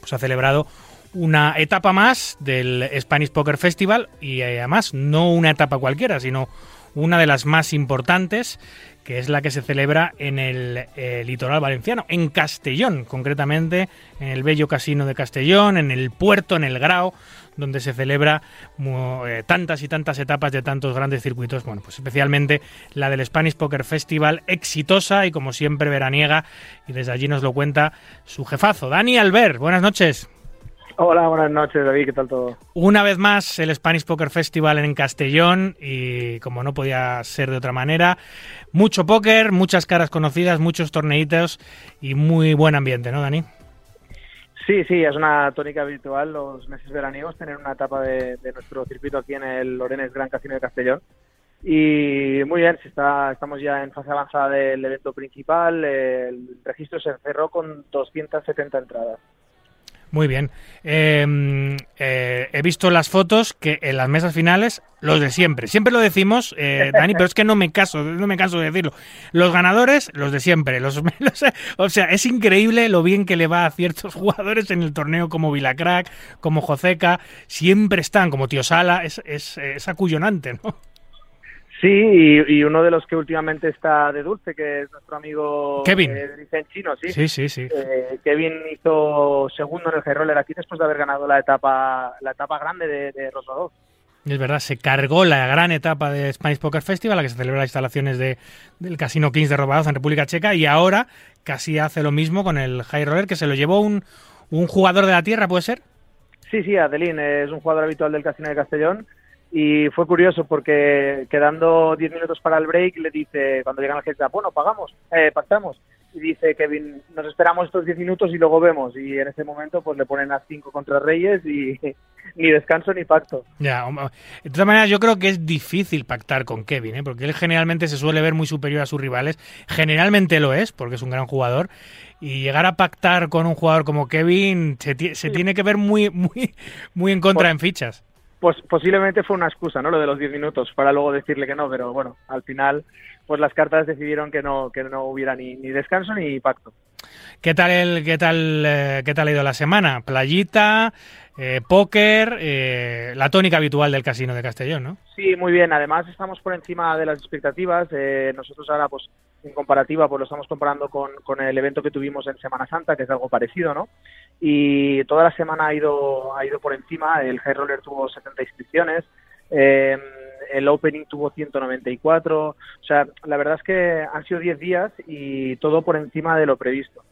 pues ha celebrado una etapa más del Spanish Poker Festival y eh, además no una etapa cualquiera, sino una de las más importantes, que es la que se celebra en el eh, litoral valenciano, en Castellón, concretamente en el bello casino de Castellón, en el puerto, en el Grao, donde se celebra eh, tantas y tantas etapas de tantos grandes circuitos, bueno, pues especialmente la del Spanish Poker Festival, exitosa y como siempre veraniega, y desde allí nos lo cuenta su jefazo, Dani Albert. Buenas noches. Hola, buenas noches, David, ¿qué tal todo? Una vez más el Spanish Poker Festival en Castellón y como no podía ser de otra manera, mucho póker, muchas caras conocidas, muchos torneitos y muy buen ambiente, ¿no, Dani? Sí, sí, es una tónica habitual los meses veraniegos tener una etapa de, de nuestro circuito aquí en el Lorenes Gran Casino de Castellón. Y muy bien, está, estamos ya en fase avanzada del evento principal. El registro se cerró con 270 entradas. Muy bien. Eh, eh, he visto las fotos que en las mesas finales, los de siempre. Siempre lo decimos, eh, Dani, pero es que no me caso, no me canso de decirlo. Los ganadores, los de siempre. Los, los- o sea, es increíble lo bien que le va a ciertos jugadores en el torneo como Vilacrack, como Joseca. Siempre están, como Tío Sala. Es, es, es acullonante, ¿no? Sí, y, y uno de los que últimamente está de dulce, que es nuestro amigo Kevin. eh, dicen chino, sí. Sí, sí, sí. Eh, Kevin hizo segundo en el high roller aquí después de haber ganado la etapa la etapa grande de, de Rosado. Es verdad, se cargó la gran etapa de Spanish Poker Festival, la que se celebra en las instalaciones de, del Casino Kings de Robados en República Checa, y ahora casi hace lo mismo con el High Roller, que se lo llevó un, un jugador de la tierra, ¿puede ser? Sí, sí, Adelín es un jugador habitual del Casino de Castellón y fue curioso porque quedando 10 minutos para el break le dice, cuando llegan heads up, bueno, pagamos, eh, pactamos. Y dice Kevin, nos esperamos estos 10 minutos y luego vemos. Y en ese momento pues le ponen a 5 contra Reyes y ni descanso ni pacto. Ya, de todas maneras, yo creo que es difícil pactar con Kevin, ¿eh? porque él generalmente se suele ver muy superior a sus rivales. Generalmente lo es, porque es un gran jugador. Y llegar a pactar con un jugador como Kevin se, se tiene que ver muy, muy, muy en contra Pues- en fichas. Pues posiblemente fue una excusa, ¿no? Lo de los 10 minutos para luego decirle que no, pero bueno, al final pues las cartas decidieron que no que no hubiera ni, ni descanso ni pacto. ¿Qué tal el, qué tal, eh, qué tal ha ido la semana? Playita, eh, póker, eh, la tónica habitual del casino de Castellón, ¿no? Sí, muy bien. Además estamos por encima de las expectativas. Eh, nosotros ahora, pues, en comparativa, pues lo estamos comparando con, con el evento que tuvimos en Semana Santa, que es algo parecido, ¿no? Y toda la semana ha ido ha ido por encima. El High Roller tuvo 70 inscripciones. El Opening tuvo 194. O sea, la verdad es que han sido 10 días y todo por encima de lo previsto.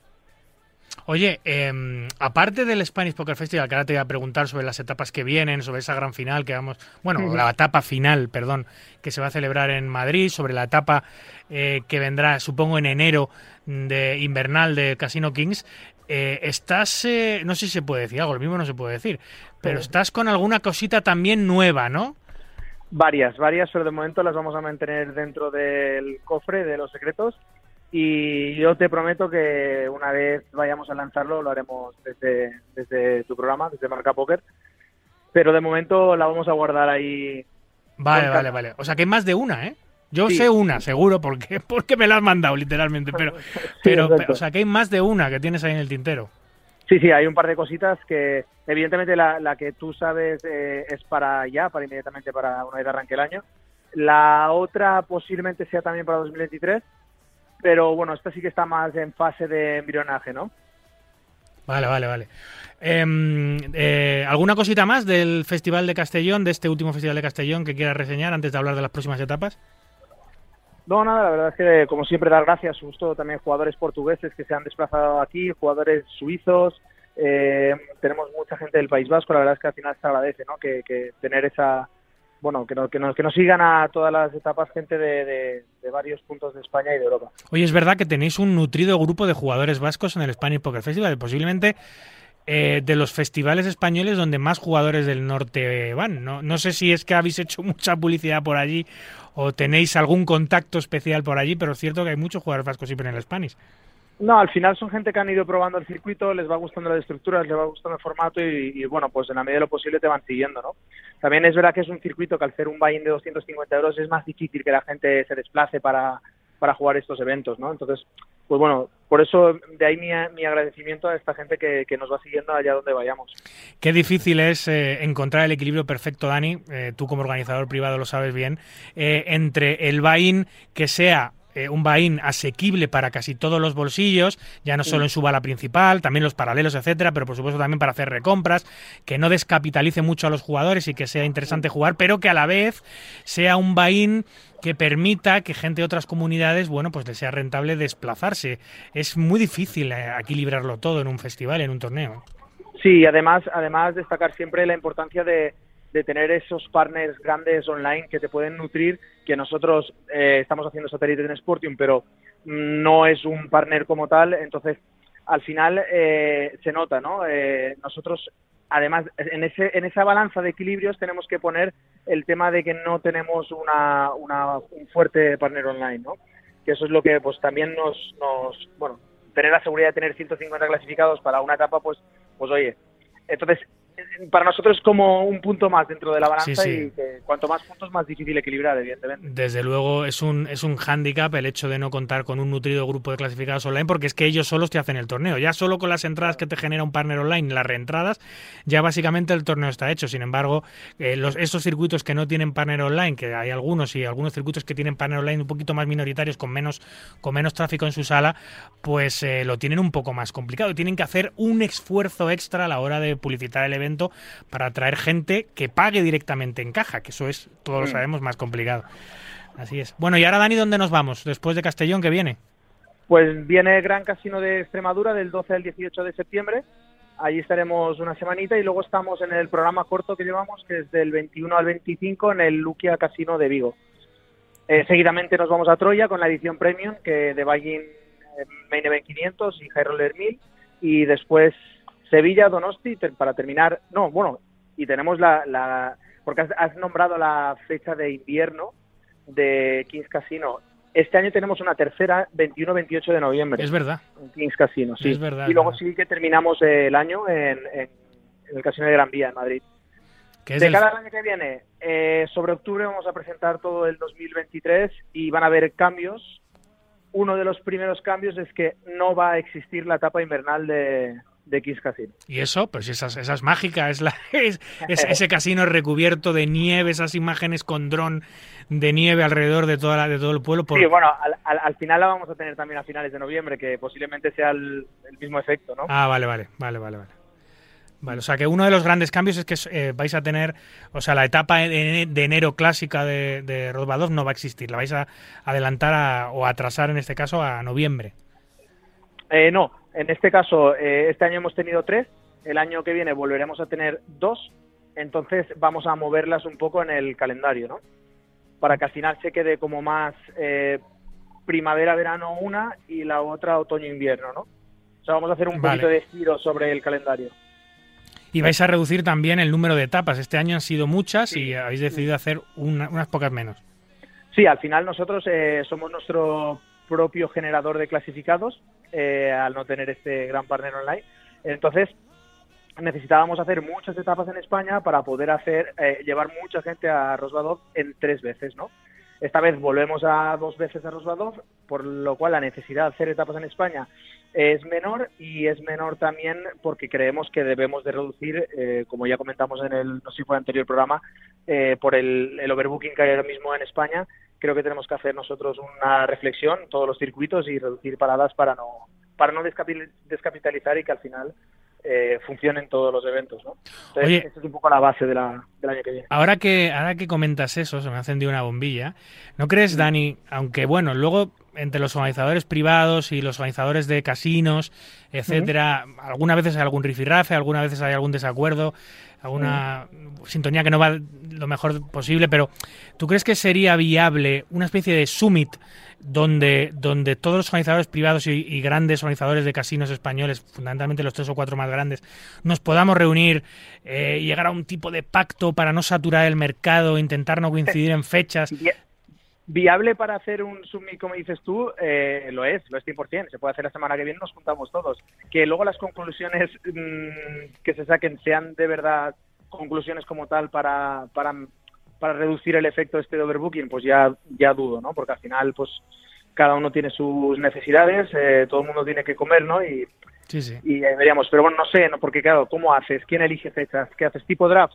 Oye, eh, aparte del Spanish Poker Festival, que ahora te voy a preguntar sobre las etapas que vienen, sobre esa gran final que vamos, bueno, la etapa final, perdón, que se va a celebrar en Madrid, sobre la etapa eh, que vendrá, supongo, en enero de invernal de Casino Kings. eh, estás, eh, no sé si se puede decir algo, lo mismo no se puede decir, pero Sí. estás con alguna cosita también nueva, ¿no? Varias, varias, pero de momento las vamos a mantener dentro del cofre de los secretos. Y yo te prometo que una vez vayamos a lanzarlo, lo haremos desde, desde tu programa, desde Marca Poker. Pero de momento la vamos a guardar ahí. Vale, vale, vale. O sea que hay más de una, ¿eh? Yo Sí. sé una, seguro, porque, porque me la has mandado literalmente, pero, pero, exacto. o sea que hay más de una que tienes ahí en el tintero. Sí, sí, hay un par de cositas que, evidentemente, la, la que tú sabes eh, es para ya, para inmediatamente para una vez arranque el año. La otra posiblemente sea también para 2023, pero bueno, esta sí que está más en fase de embrionaje, ¿no? Vale, vale, vale. Em, eh, ¿Alguna cosita más del Festival de Castellón, de este último Festival de Castellón que quieras reseñar antes de hablar de las próximas etapas? No, nada, la verdad es que como siempre dar gracias, justo también jugadores portugueses que se han desplazado aquí, jugadores suizos, eh, tenemos mucha gente del País Vasco, la verdad es que al final se agradece, ¿no? Que, que tener esa, bueno, que, no- que, nos, que nos sigan a todas las etapas gente de, de- varios puntos de España y de Europa. Oye, es verdad que tenéis un nutrido grupo de jugadores vascos en el Spanish Poker Festival, posiblemente eh, de los festivales españoles donde más jugadores del norte van. No, no sé si es que habéis hecho mucha publicidad por allí o tenéis algún contacto especial por allí, pero es cierto que hay muchos jugadores vascos siempre en el Spanish. No, al final son gente que han ido probando el circuito, les va gustando las estructuras, les va gustando el formato y, bueno, pues en la medida de lo posible te van siguiendo, ¿no? También es verdad que es un circuito que al ser un buy-in de 250 euros es más difícil que la gente se desplace para, para jugar estos eventos, ¿no? Entonces, pues bueno, por eso de ahí mi, mi agradecimiento a esta gente que, nos va siguiendo allá donde vayamos. Qué difícil es eh, encontrar el equilibrio perfecto, Dani, eh, tú como organizador privado lo sabes bien, eh, entre el buy-in que sea un buy-in asequible para casi todos los bolsillos, ya no solo en su bala principal, también los paralelos, etcétera, pero por supuesto también para hacer recompras, que no descapitalice mucho a los jugadores y que sea interesante jugar, pero que a la vez sea un buy-in que permita que gente de otras comunidades, bueno, pues les sea rentable desplazarse. Es muy difícil eh, equilibrarlo todo en un festival, en un torneo. Sí, además, además destacar siempre la importancia de, tener esos partners grandes online que te pueden nutrir, que nosotros eh, estamos haciendo satélite en Sportium, pero no es un partner como tal, entonces al final eh, se nota, ¿no? Eh, nosotros, además, en, ese, en esa balanza de equilibrios tenemos que poner el tema de que no tenemos una, una, un fuerte partner online, ¿no? Que eso es lo que pues también nos, nos, bueno, tener la seguridad de tener 150 clasificados para una etapa, pues, pues oye, entonces para nosotros es como un punto más dentro de la balanza Sí, sí. y que, cuanto más puntos, más difícil equilibrar, evidentemente. Desde luego es un, es un hándicap el hecho de no contar con un nutrido grupo de clasificados online, porque es que ellos solos te hacen el torneo. Ya solo con las entradas que te genera un partner online, las reentradas, ya básicamente el torneo está hecho. Sin embargo, eh, los, esos circuitos que no tienen partner online, que hay algunos y algunos circuitos que tienen partner online un poquito más minoritarios, con menos, con menos tráfico en su sala, pues eh, lo tienen un poco más complicado. Tienen que hacer un esfuerzo extra a la hora de publicitar el evento para atraer gente que pague directamente en caja, que eso es, todos lo Mm. sabemos, más complicado. Así es. Bueno, y ahora, Dani, ¿dónde nos vamos? Después de Castellón, que viene? Pues viene Gran Casino de Extremadura del 12 al 18 de septiembre. Allí estaremos una semanita y luego estamos en el programa corto que llevamos, que es del 21 al 25 en el Luquia Casino de Vigo. Eh, seguidamente nos vamos a Troya con la edición Premium, que de Bagging eh, Main Event 500 y High Roller 1000. Y después Sevilla, Donosti, para terminar. No, bueno, y tenemos la. la porque has, has nombrado la fecha de invierno de Kings Casino. Este año tenemos una tercera, 21-28 de noviembre. Es verdad. En Kings Casino, sí. Es verdad, y luego sí que terminamos el año en, en- en el Casino de Gran Vía, en Madrid. De cara al año que viene, eh, sobre octubre vamos a presentar todo el 2023 y van a haber cambios. Uno de los primeros cambios es que no va a existir la etapa invernal de, de Kings Casino. Y eso, pues esa, es- esa es mágica, es, la, es, es ese casino recubierto de nieve, esas imágenes con dron de nieve alrededor de, toda la, de todo el pueblo. por- Sí, bueno, al, al- al final la vamos a tener también a finales de noviembre, que posiblemente sea el, el mismo efecto, ¿no? Ah, vale, vale, vale, vale, vale. Vale, o sea que uno de los grandes cambios es que eh, vais a tener, o sea, la etapa de, de enero clásica de, de Rozbadov no va a existir, la vais a adelantar a- o atrasar en este caso a noviembre. Eh, no, en este caso, eh, este año hemos tenido tres, el año que viene volveremos a tener dos, entonces vamos a moverlas un poco en el calendario, ¿no? Para que al final se quede como más eh, primavera-verano una y la otra otoño-invierno, ¿no? O sea, vamos a hacer un Vale. poquito de giro sobre el calendario. Y vais a reducir también el número de etapas. Este año han sido muchas y habéis decidido hacer una- unas pocas menos. Sí, al final nosotros eh, somos nuestro propio generador de clasificados eh, al no tener este gran partner online. Entonces necesitábamos hacer muchas etapas en España para poder hacer eh, llevar mucha gente a Rosbadov en tres veces, ¿no? Esta vez volvemos a dos veces a Rosbadov, por lo cual la necesidad de hacer etapas en España es menor y es menor también porque creemos que debemos de reducir, eh, como ya comentamos en el, no sé si fue anterior programa, eh, por el overbooking que hay ahora mismo en España, creo que tenemos que hacer nosotros una reflexión, todos los circuitos y reducir paradas para no para no descapi- descapitalizar y que al final eh, funcionen todos los eventos, ¿no? Entonces, Oye. esa es un poco la base de la, del año que viene. Ahora que, ahora que comentas eso, se me ha encendido una bombilla. ¿No crees, Dani? Aunque bueno, luego entre los organizadores privados y los organizadores de casinos, etcétera, algunas veces hay algún rifirrafe, algunas veces hay algún desacuerdo, alguna sintonía que no va lo mejor posible, pero ¿tú crees que sería viable una especie de summit donde, donde todos los organizadores privados y, y grandes organizadores de casinos españoles, fundamentalmente los tres o cuatro más grandes, nos podamos reunir eh, y llegar a un tipo de pacto para no saturar el mercado, intentar no coincidir en fechas? Viable para hacer un summit, como dices tú, eh, lo es, lo es 100%. Se puede hacer la semana que viene, nos juntamos todos. Que luego las conclusiones mm, que se saquen sean de verdad conclusiones como tal para, para, para reducir el efecto este de overbooking, pues ya, ya dudo, ¿no? Porque al final, pues cada uno tiene sus necesidades, eh, todo el mundo tiene que comer, ¿no? Y, Sí, sí. y eh, veríamos, pero bueno, no sé, ¿no? porque claro, ¿cómo haces? ¿Quién elige fechas? ¿Qué haces? ¿Tipo draft?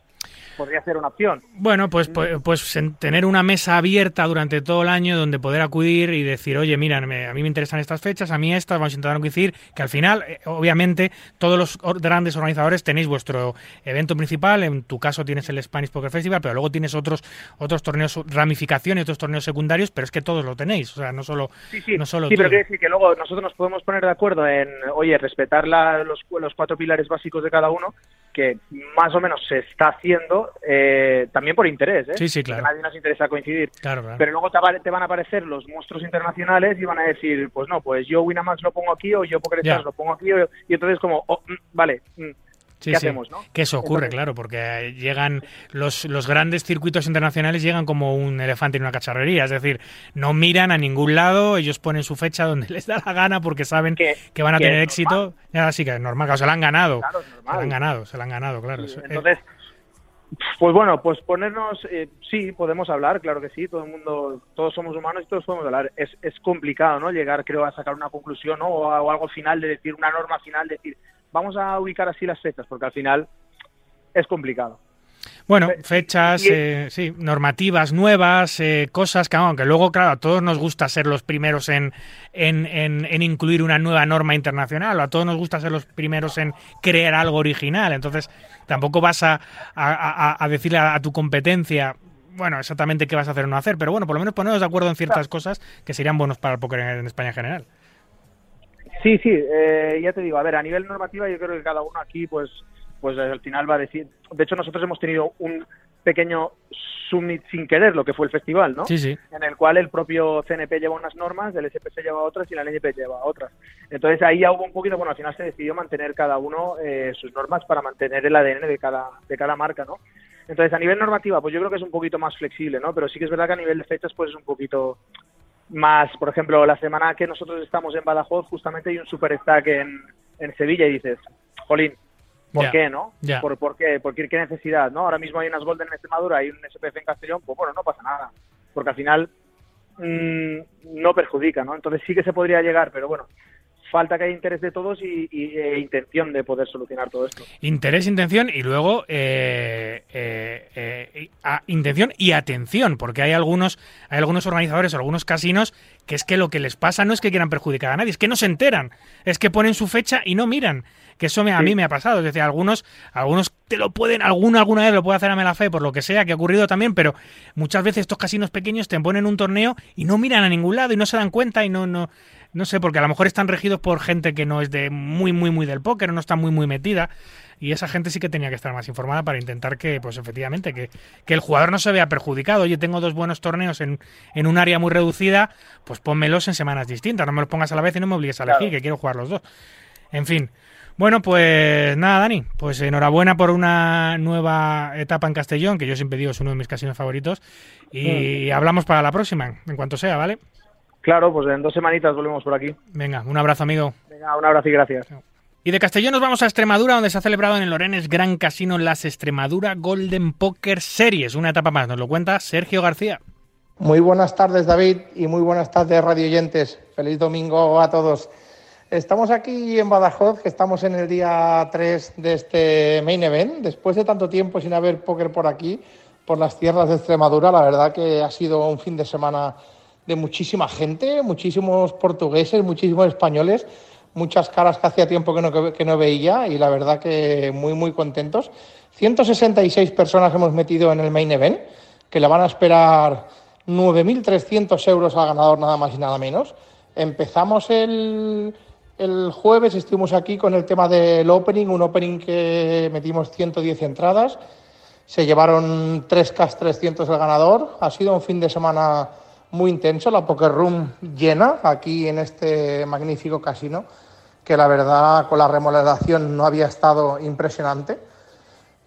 Podría ser una opción. Bueno, pues, pues, pues en- tener una mesa abierta durante todo el año donde poder acudir y decir, oye, mira, me- a mí me interesan estas fechas, a mí estas, vamos a intentar coincidir, que al final, eh, obviamente, todos los grandes organizadores tenéis vuestro evento principal, en tu caso tienes el Spanish Poker Festival, pero luego tienes otros otros torneos ramificación y otros torneos secundarios, pero es que todos lo tenéis, o sea, no solo, Sí, sí, no solo sí pero quiere decir que luego nosotros nos podemos poner de acuerdo en, oye, respetar la- los, los cuatro pilares básicos de cada uno, que más o menos se está haciendo eh, también por interés, ¿eh? Sí, sí, Porque claro. nadie nos interesa coincidir. Claro, claro. Pero luego te, va- te van a aparecer los monstruos internacionales y van a decir, pues no, pues yo Winamax lo pongo aquí o yo PokerStars lo pongo aquí o- y entonces como, oh, mm, vale, mm, Sí, ¿qué sí. hacemos, no? Que eso ocurre, Entonces- claro, porque eh, llegan los, los grandes circuitos internacionales llegan como un elefante en una cacharrería, es decir, no miran a ningún lado, ellos ponen su fecha donde les da la gana porque saben que, van a que tener éxito. Ya sí que es normal, claro, se la han ganado. Claro, se la han ganado, se la han ganado, claro. eh, Entonces, Pues bueno, pues ponernos, eh, sí, podemos hablar, claro que sí, todo el mundo, todos somos humanos y todos podemos hablar. Es, es complicado, ¿no? Llegar, creo, a sacar una conclusión, ¿no? O, a- o algo final de decir, una norma final, de decir, vamos a ubicar así las fechas, porque al final es complicado. Bueno, fechas, y- eh, sí, normativas nuevas, eh, cosas que, aunque luego, claro, a todos nos gusta ser los primeros en, en, en- en incluir una nueva norma internacional, o a todos nos gusta ser los primeros en crear algo original. Entonces, tampoco vas a, a- a- a decirle a, tu competencia, bueno, exactamente qué vas a hacer o no hacer, pero bueno, por lo menos ponernos de acuerdo en ciertas cosas que serían buenos para el póker en, en España en general. Sí, sí, eh, ya te digo, a ver, a nivel normativa yo creo que cada uno aquí, pues, pues al final va a decir, de hecho nosotros hemos tenido un pequeño summit sin querer, lo que fue el festival, ¿no? Sí, sí. En el cual el propio CNP lleva unas normas, el SPC lleva otras y la LNP lleva otras. Entonces ahí ya hubo un poquito, bueno, al final se decidió mantener cada uno eh, sus normas para mantener el ADN de cada, de cada marca, ¿no? Entonces a nivel normativa, pues yo creo que es un poquito más flexible, ¿no? Pero sí que es verdad que a nivel de fechas, pues es un poquito más, por ejemplo, la semana que nosotros estamos en Badajoz, justamente hay un super stack en, en Sevilla y dices, jolín, ¿por qué, no? ya. ¿Por, por qué? ¿Por qué, qué necesidad, no? Ahora mismo hay unas Golden en Extremadura, hay un SPF en Castellón, pues bueno, no pasa nada, porque al final mm, no perjudica, ¿no? Entonces sí que se podría llegar, pero bueno, falta que haya interés de todos y, y, e intención de poder solucionar todo esto. Interés, intención y luego eh, eh, eh, a- intención y atención, porque hay algunos, hay algunos organizadores, algunos casinos que es que lo que les pasa no es que quieran perjudicar a nadie, es que no se enteran, es que ponen su fecha y no miran, que eso me- a mí me ha pasado, es decir, algunos, algunos te lo pueden, alguno alguna vez lo puede hacer a mala fe por lo que sea, que ha ocurrido también, pero muchas veces estos casinos pequeños te ponen un torneo y no miran a ningún lado y no se dan cuenta y no, no, no sé, porque a lo mejor están regidos por gente que no es de muy, muy, muy del póker, no está muy, muy metida. Y esa gente sí que tenía que estar más informada para intentar que, pues efectivamente, que, que el jugador no se vea perjudicado. Oye, tengo dos buenos torneos en, en un área muy reducida, pues pónmelos en semanas distintas. No me los pongas a la vez y no me obligues a elegir, Claro. que quiero jugar los dos. En fin. Bueno, pues nada, Dani. Pues enhorabuena por una nueva etapa en Castellón, que yo siempre digo es uno de mis casinos favoritos. Y hablamos para la próxima, en cuanto sea, ¿vale? Claro, pues en dos semanitas volvemos por aquí. Venga, un abrazo, amigo. Venga, un abrazo y gracias. Y de Castellón nos vamos a Extremadura, donde se ha celebrado en el Lorenes Gran Casino las Extremadura Golden Poker Series. Una etapa más, nos lo cuenta Sergio García. Muy buenas tardes, David, y muy buenas tardes, radio oyentes. Feliz domingo a todos. Estamos aquí en Badajoz, que estamos en el día 3 de este main event. Después de tanto tiempo sin haber póker por aquí, por las tierras de Extremadura, la verdad que ha sido un fin de semana de muchísima gente, muchísimos portugueses, muchísimos españoles, muchas caras que hacía tiempo que no, que no veía y la verdad que muy, muy contentos. 166 personas hemos metido en el main event, que le van a esperar 9.300 euros al ganador nada más y nada menos. Empezamos el, el jueves, estuvimos aquí con el tema del opening, un opening que metimos 110 entradas, se llevaron 3K 300 el ganador, ha sido un fin de semana muy intenso, la Poker Room llena aquí en este magnífico casino, que la verdad con la remodelación no había estado impresionante.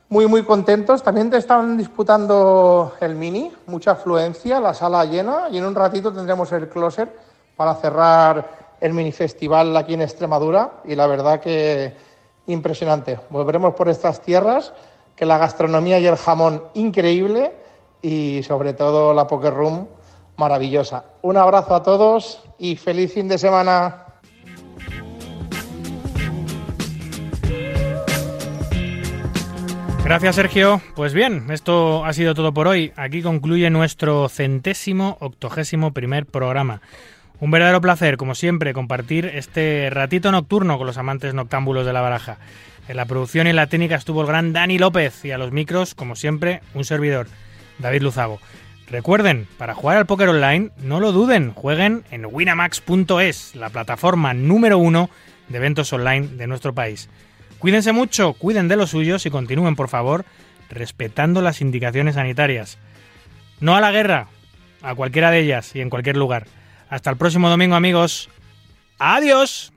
Muy, muy contentos. También te están disputando el mini, mucha afluencia, la sala llena y en un ratito tendremos el closer para cerrar el mini festival aquí en Extremadura y la verdad que impresionante. Volveremos por estas tierras, que la gastronomía y el jamón increíble y sobre todo la Poker Room maravillosa. Un abrazo a todos y feliz fin de semana. Gracias, Sergio. Pues bien, esto ha sido todo por hoy. Aquí concluye nuestro centésimo octogésimo primer programa. Un verdadero placer, como siempre, compartir este ratito nocturno con los amantes noctámbulos de la baraja. En la producción y la técnica estuvo el gran Dani López y a los micros, como siempre, un servidor, David Luzago. Recuerden, para jugar al póker online, no lo duden, jueguen en winamax.es, la plataforma número uno de eventos online de nuestro país. Cuídense mucho, cuiden de los suyos y continúen, por favor, respetando las indicaciones sanitarias. No a la guerra, a cualquiera de ellas y en cualquier lugar. Hasta el próximo domingo, amigos. Adiós.